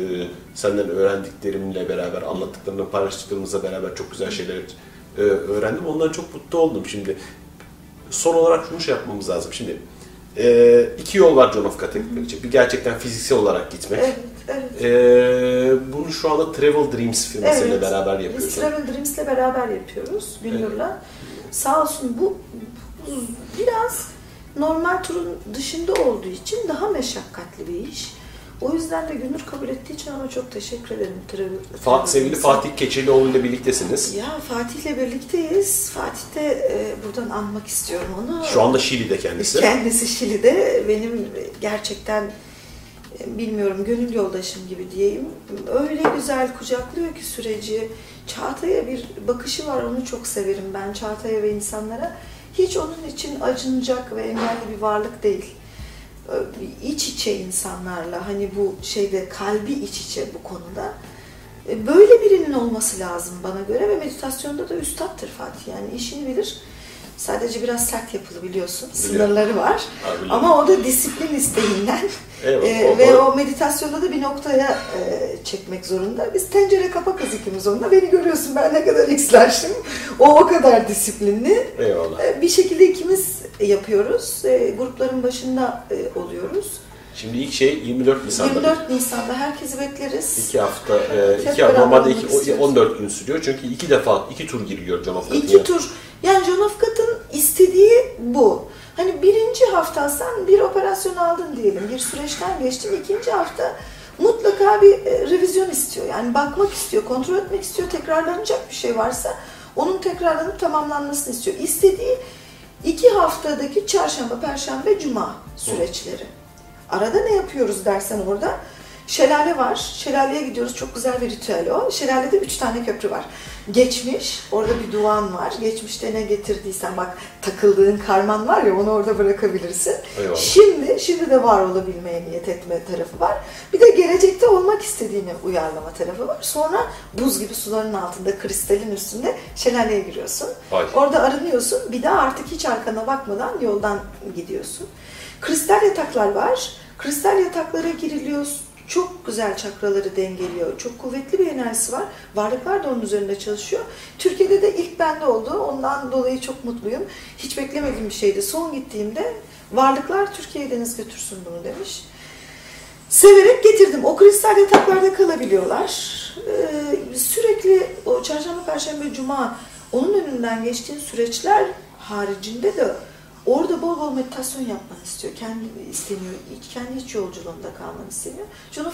senden öğrendiklerimle beraber, anlattıklarımla paylaştıklarımızla beraber çok güzel şeyler e, öğrendim. Ondan çok mutlu oldum şimdi. Son olarak şunu şey yapmamız lazım. Şimdi e, iki yol var John of God'a gitmek için. Bir gerçekten fiziksel olarak gitmek. Evet, evet. E, bunu şu anda Travel Dreams firmasıyla Evet. beraber Biz yapıyoruz. Travel Dreams'le beraber yapıyoruz Güngör'la. Sağ olsun bu, bu biraz normal turun dışında olduğu için daha meşakkatli bir iş. O yüzden de Gündür kabul ettiği için ona çok teşekkür ederim. Travel, Fa- sevgili. Fatih Keçelioğlu ile birliktesiniz. Ya Fatih'le birlikteyiz. Fatih de e, buradan anmak istiyorum onu. Şu anda Şili'de kendisi. Kendisi Şili'de benim gerçekten e, bilmiyorum gönül yoldaşım gibi diyeyim. Öyle güzel kucaklıyor ki süreci. Çağatay'a bir bakışı var onu çok severim ben Çağatay'a ve insanlara. Hiç onun için acınacak ve engelli bir varlık değil. Ö- İç içe insanlarla hani bu şeyde kalbi iç içe bu konuda. E, Böyle birinin olması lazım bana göre ve meditasyonda da üstattır Fatih yani işini bilir. Sadece biraz sert yapılı biliyorsun. Sınırları var. Biliyorum. Ama o da disiplin isteğinden Evet, e, o- ve o- meditasyonda da bir noktaya e, çekmek zorunda. Biz tencere kapak ikimiz onunla. Beni görüyorsun ben ne kadar x'lerşim. O o kadar disiplinli. Eyvallah. E, Bir şekilde ikimiz yapıyoruz. E, grupların başında e, oluyoruz. Şimdi ilk şey 24 Nisan'da. 24 Nisan'da herkesi bekleriz. İki hafta, e, iki hafta normalde iki, o- istiyoruz. 14 gün sürüyor. Çünkü iki defa, iki tur giriyor John of İki tur. Yani John of God'un istediği bu. Hani birinci hafta sen bir operasyon aldın diyelim, bir süreçten geçtin. ikinci hafta mutlaka bir e, revizyon istiyor. Yani bakmak istiyor, kontrol etmek istiyor. Tekrarlanacak bir şey varsa onun tekrarlanıp tamamlanmasını istiyor. İstediği iki haftadaki çarşamba, perşembe, cuma süreçleri. Arada ne yapıyoruz dersen orada? Şelale var. Şelaleye gidiyoruz. Çok güzel bir ritüel o. Şelalede üç tane köprü var. Geçmiş, orada bir duvan var. Geçmişte ne getirdiysen bak takıldığın karman var ya onu orada bırakabilirsin. Eyvallah. Şimdi, şimdi de var olabilmeye niyet etme tarafı var. Bir de gelecekte olmak istediğini uyarlama tarafı var. Sonra buz gibi suların altında, kristalin üstünde şelaleye giriyorsun. Vay. Orada arınıyorsun. Bir daha artık hiç arkana bakmadan yoldan gidiyorsun. Kristal yataklar var. Kristal yataklara giriliyor. Çok güzel çakraları dengeliyor. Çok kuvvetli bir enerjisi var. Varlıklar da onun üzerinde çalışıyor. Türkiye'de de ilk bende oldu. Ondan dolayı çok mutluyum. Hiç beklemediğim bir şeydi. Son gittiğimde varlıklar Türkiye'ye deniz götürsün bunu demiş. Severek getirdim. O kristal yataklarda kalabiliyorlar. Ee, sürekli o çarşamba, perşembe, cuma onun önünden geçtiğin süreçler haricinde de orada bol bol meditasyon yapmanı istiyor. Kendi istemiyor. Kendi iç yolculuğunda kalmanı istemiyor.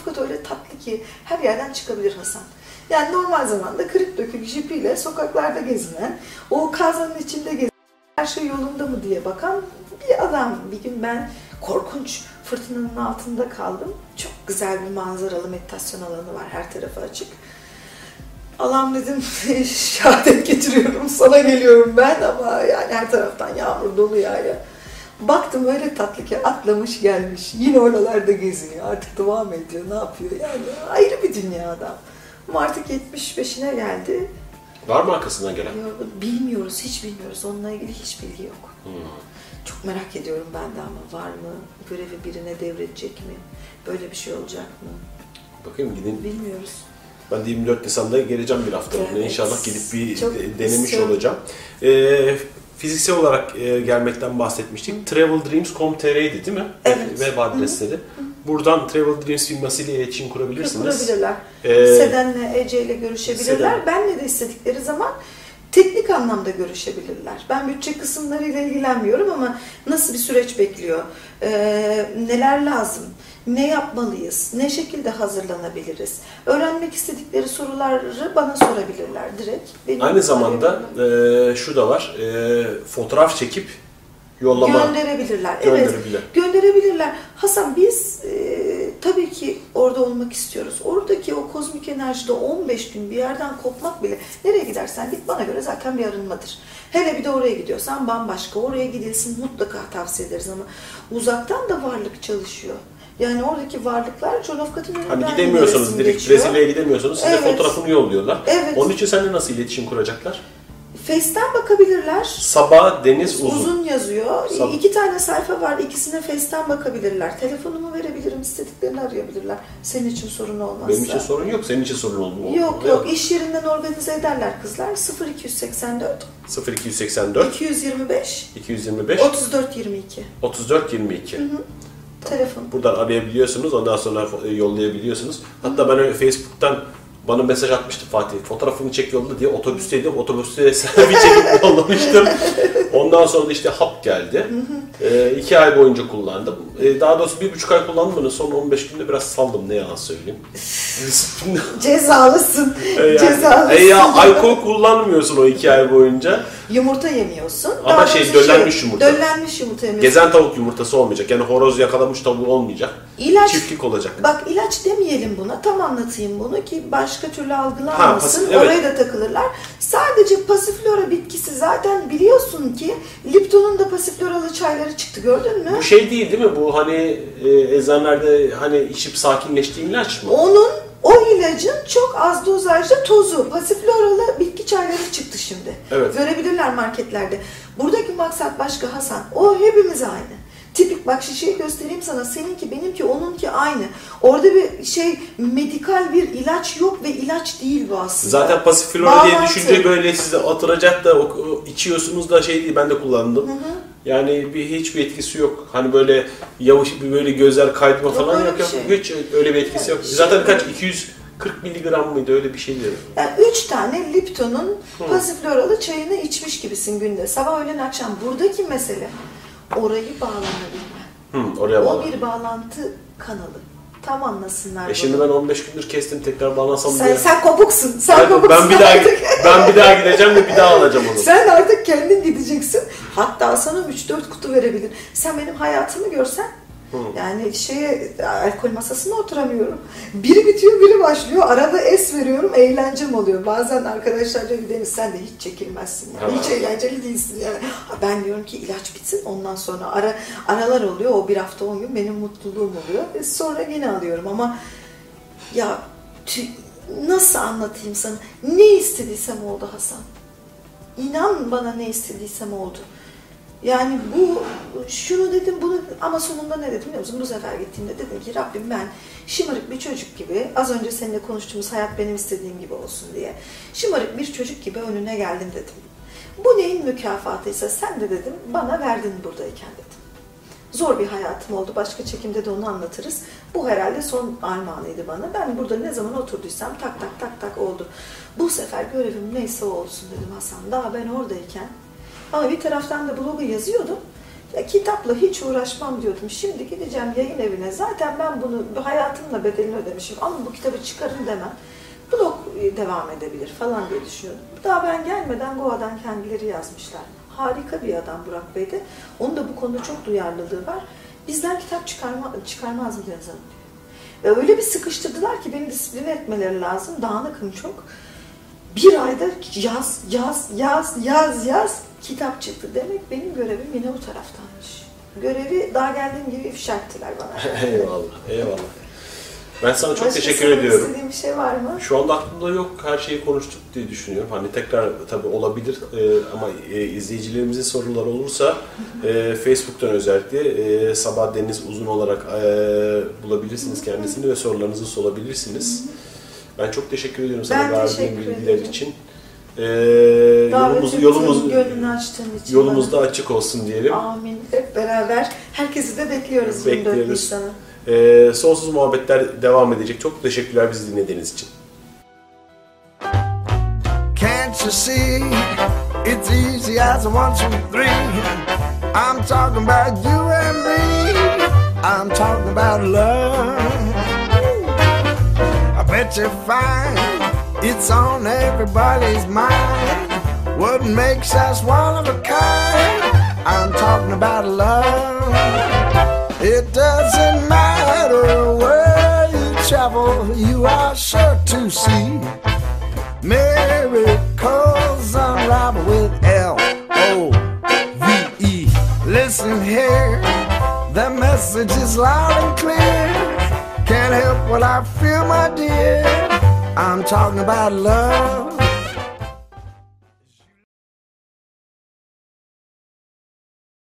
God öyle tatlı ki her yerden çıkabilir Hasan. Yani normal zamanda kırık dökük jipiyle sokaklarda gezinen, o kazanın içinde gezinen, her şey yolunda mı diye bakan bir adam. Bir gün ben korkunç fırtınanın altında kaldım. Çok güzel bir manzaralı meditasyon alanı var. Her tarafı açık. Allah'ım dedim şehadet getiriyorum sana geliyorum ben ama yani her taraftan yağmur dolu yağıyor. Baktım öyle tatlı ki atlamış gelmiş. Yine oralarda geziniyor. Artık devam ediyor. Ne yapıyor yani? Ayrı bir dünya adam. Ama artık 75'ine geldi. Var mı arkasından gelen? Bilmiyoruz, hiç bilmiyoruz. Onunla ilgili hiç bilgi yok. Hmm. Çok merak ediyorum ben de ama var mı? Görevi birine devredecek mi? Böyle bir şey olacak mı? Bakayım gidin. Bilmiyoruz. Ben de 24 Nisan'da geleceğim bir haftalığına. Evet. İnşallah gidip bir Çok de- denemiş istiyorum. olacağım. Ee, fiziksel olarak e, gelmekten bahsetmiştik. TravelDreams.com.tr'ydi değil mi? Evet. Web adresleri. Buradan Travel Dreams firmasıyla iletişim kurabilirsiniz. Kurabilirler. Ee, Seden'le, Ece ile görüşebilirler. Seden. Benle de istedikleri zaman teknik anlamda görüşebilirler. Ben bütçe kısımlarıyla ilgilenmiyorum ama nasıl bir süreç bekliyor? Ee, neler lazım? Ne yapmalıyız? Ne şekilde hazırlanabiliriz? Öğrenmek istedikleri soruları bana sorabilirler direkt. Benim Aynı zamanda e, şu da var. E, fotoğraf çekip yollama gönderebilirler. Evet. gönderebilir. Gönderebilirler. Hasan biz e, tabii ki orada olmak istiyoruz. Oradaki o kozmik enerjide 15 gün bir yerden kopmak bile nereye gidersen git bana göre zaten bir arınmadır. Hele bir de oraya gidiyorsan bambaşka. Oraya gidilsin mutlaka tavsiye ederiz ama uzaktan da varlık çalışıyor. Yani oradaki varlıklar John of God'un önünden Hani gidemiyorsanız, direkt geçiyor. Brezilya'ya gidemiyorsanız size Evet. fotoğrafını yolluyorlar. Evet. Onun için seninle nasıl iletişim kuracaklar? Face'ten bakabilirler. Sabah Deniz Uzun. Uzun yazıyor. Sab- İki tane sayfa var. İkisine Face'ten bakabilirler. Telefonumu verebilirim. istediklerini arayabilirler. Senin için sorun olmazsa. Benim için sorun yok, senin için sorun mu? Yok yok. İş yerinden organize ederler kızlar. 0284 0284 225 225 34 22 34 22. telefon. Buradan arayabiliyorsunuz, ondan sonra e, yollayabiliyorsunuz. Hatta ben öyle Facebook'tan bana mesaj atmıştı Fatih. Fotoğrafını çek yolla diye otobüsteydim. Otobüste selfie çekip yollamıştım. Ondan sonra da işte hap geldi. Ee, iki ay boyunca kullandım. Ee, daha doğrusu bir buçuk ay kullandım bunu. Son 15 günde biraz saldım ne yalan söyleyeyim. Cezalısın. E yani, Cezalısın. e ya alkol kullanmıyorsun o iki ay boyunca. Yumurta yemiyorsun. Ama Daha şey, döllenmiş yumurta. Döllenmiş yumurta yemiyorsun. Gezen tavuk yumurtası olmayacak. Yani horoz yakalamış tavuğu olmayacak. İlaç Çiftlik olacak. Bak ilaç demeyelim buna. Tam anlatayım bunu ki başka türlü Ha, algılanmasın. pasif- evet. Oraya da takılırlar. Sadece pasiflora bitkisi zaten biliyorsun ki Lipton'un da pasifloralı çayları çıktı gördün mü? Bu şey değil değil mi? Bu hani e, eczanelerde hani içip sakinleştiğin ilaç mı? Onun O ilacın çok az dozajda tozu, pasifloralı bitki çayları çıktı şimdi. Evet. Görebilirler marketlerde. Buradaki maksat başka Hasan. O hepimiz aynı. Tipik bak şişeyi göstereyim sana. Seninki, benimki, onunki aynı. Orada bir şey medikal bir ilaç yok ve ilaç değil bu aslında. Zaten pasif flora diye Bağlantı. düşünce böyle size atıracak da o, o içiyorsunuz da şey değil ben de kullandım. Yani bir hiçbir etkisi yok. Hani böyle yavaş bir böyle gözler Yok, falan yok şey. Hiç öyle bir etkisi yok. Şey Zaten kaç 240 miligram mıydı öyle bir şeydi. Yani üç tane Lipton'un pasifloralı çayını içmiş gibisin günde. Sabah, öğlen, akşam. Buradaki mesele orayı bağlanabilmen. Hı, oraya O bağlı. bir bağlantı kanalı. Tam anlasınlar E şimdi ben 15 gündür kestim tekrar bağlansam sen, diye. sen kopuksun. Sen Ben, kopuksun ben bir daha artık. ben bir daha gideceğim ve bir daha alacağım onu. Sen artık kendin gideceksin. Hatta sana 3-4 kutu verebilir. Sen benim hayatımı görsen yani şeye alkol masasına oturamıyorum. Biri bitiyor biri başlıyor. Arada es veriyorum eğlencem oluyor. Bazen arkadaşlarla bir Deniz sen de hiç çekilmezsin. Yani. Hiç eğlenceli değilsin yani. Ben diyorum ki ilaç bitsin ondan sonra ara aralar oluyor. O bir hafta on gün benim mutluluğum oluyor. Ve sonra yine alıyorum ama ya nasıl anlatayım sana? Ne istediysem oldu Hasan. İnan bana ne istediysem oldu. Yani bu şunu dedim bunu ama sonunda ne dedim biliyor musun? Bu sefer gittiğimde dedim ki Rabbim ben şımarık bir çocuk gibi az önce seninle konuştuğumuz hayat benim istediğim gibi olsun diye. Şımarık bir çocuk gibi önüne geldim dedim. Bu neyin mükafatıysa sen de dedim bana verdin buradayken dedim. Zor bir hayatım oldu. Başka çekimde de onu anlatırız. Bu herhalde son armağanıydı bana. Ben burada ne zaman oturduysam tak tak tak tak oldu. Bu sefer görevim neyse olsun dedim Hasan. Daha ben oradayken. Ama bir taraftan da blogu yazıyordum. Ya kitapla hiç uğraşmam diyordum. Şimdi gideceğim yayın evine. Zaten ben bunu bu hayatımla bedelini ödemişim. Ama bu kitabı çıkarın demem. Blog e, devam edebilir falan diye düşünüyordum. Daha ben gelmeden Goa'dan kendileri yazmışlar. Harika bir adam Burak Bey de. Onun da bu konuda çok duyarlılığı var. Bizden kitap çıkarma, çıkarmaz mı yazalım. Ve öyle bir sıkıştırdılar ki beni disipline etmeleri lazım. Dağınıkım çok. Bir ayda yaz, yaz, yaz, yaz, yaz kitap çıktı. Demek benim görevim yine o taraftaymış. Görevi daha geldiğim gibi ifşa ettiler bana. eyvallah, eyvallah. Ben sana çok Başka teşekkür ediyorum. istediğin bir şey var mı? Şu anda aklımda yok. Her şeyi konuştuk diye düşünüyorum. Hani tekrar tabii olabilir e, ama e, izleyicilerimizin soruları olursa e, Facebook'tan özellikle e, Sabah Deniz Uzun olarak e, bulabilirsiniz kendisini ve sorularınızı sorabilirsiniz. Ben çok teşekkür ediyorum sana Ben verdiğin bilgiler için. E, yolumuz, yolumuz, gönlünü açtığın için yolumuz da açık olsun diyelim. Amin. Hep beraber. Herkesi de bekliyoruz 24 Bekliyoruz. E, sonsuz muhabbetler devam edecek. Çok teşekkürler bizi dinlediğiniz için. Can't you see? It's easy as a one, two, three. I'm talking about you and me. I'm talking about love. I bet you find it's on everybody's mind. What makes us one of a kind? I'm talking about love. It doesn't matter where you travel, you are sure to see miracles unravel with L O V E. Listen here, the message is loud and clear. Can't help what I feel, my dear. I'm talking about love.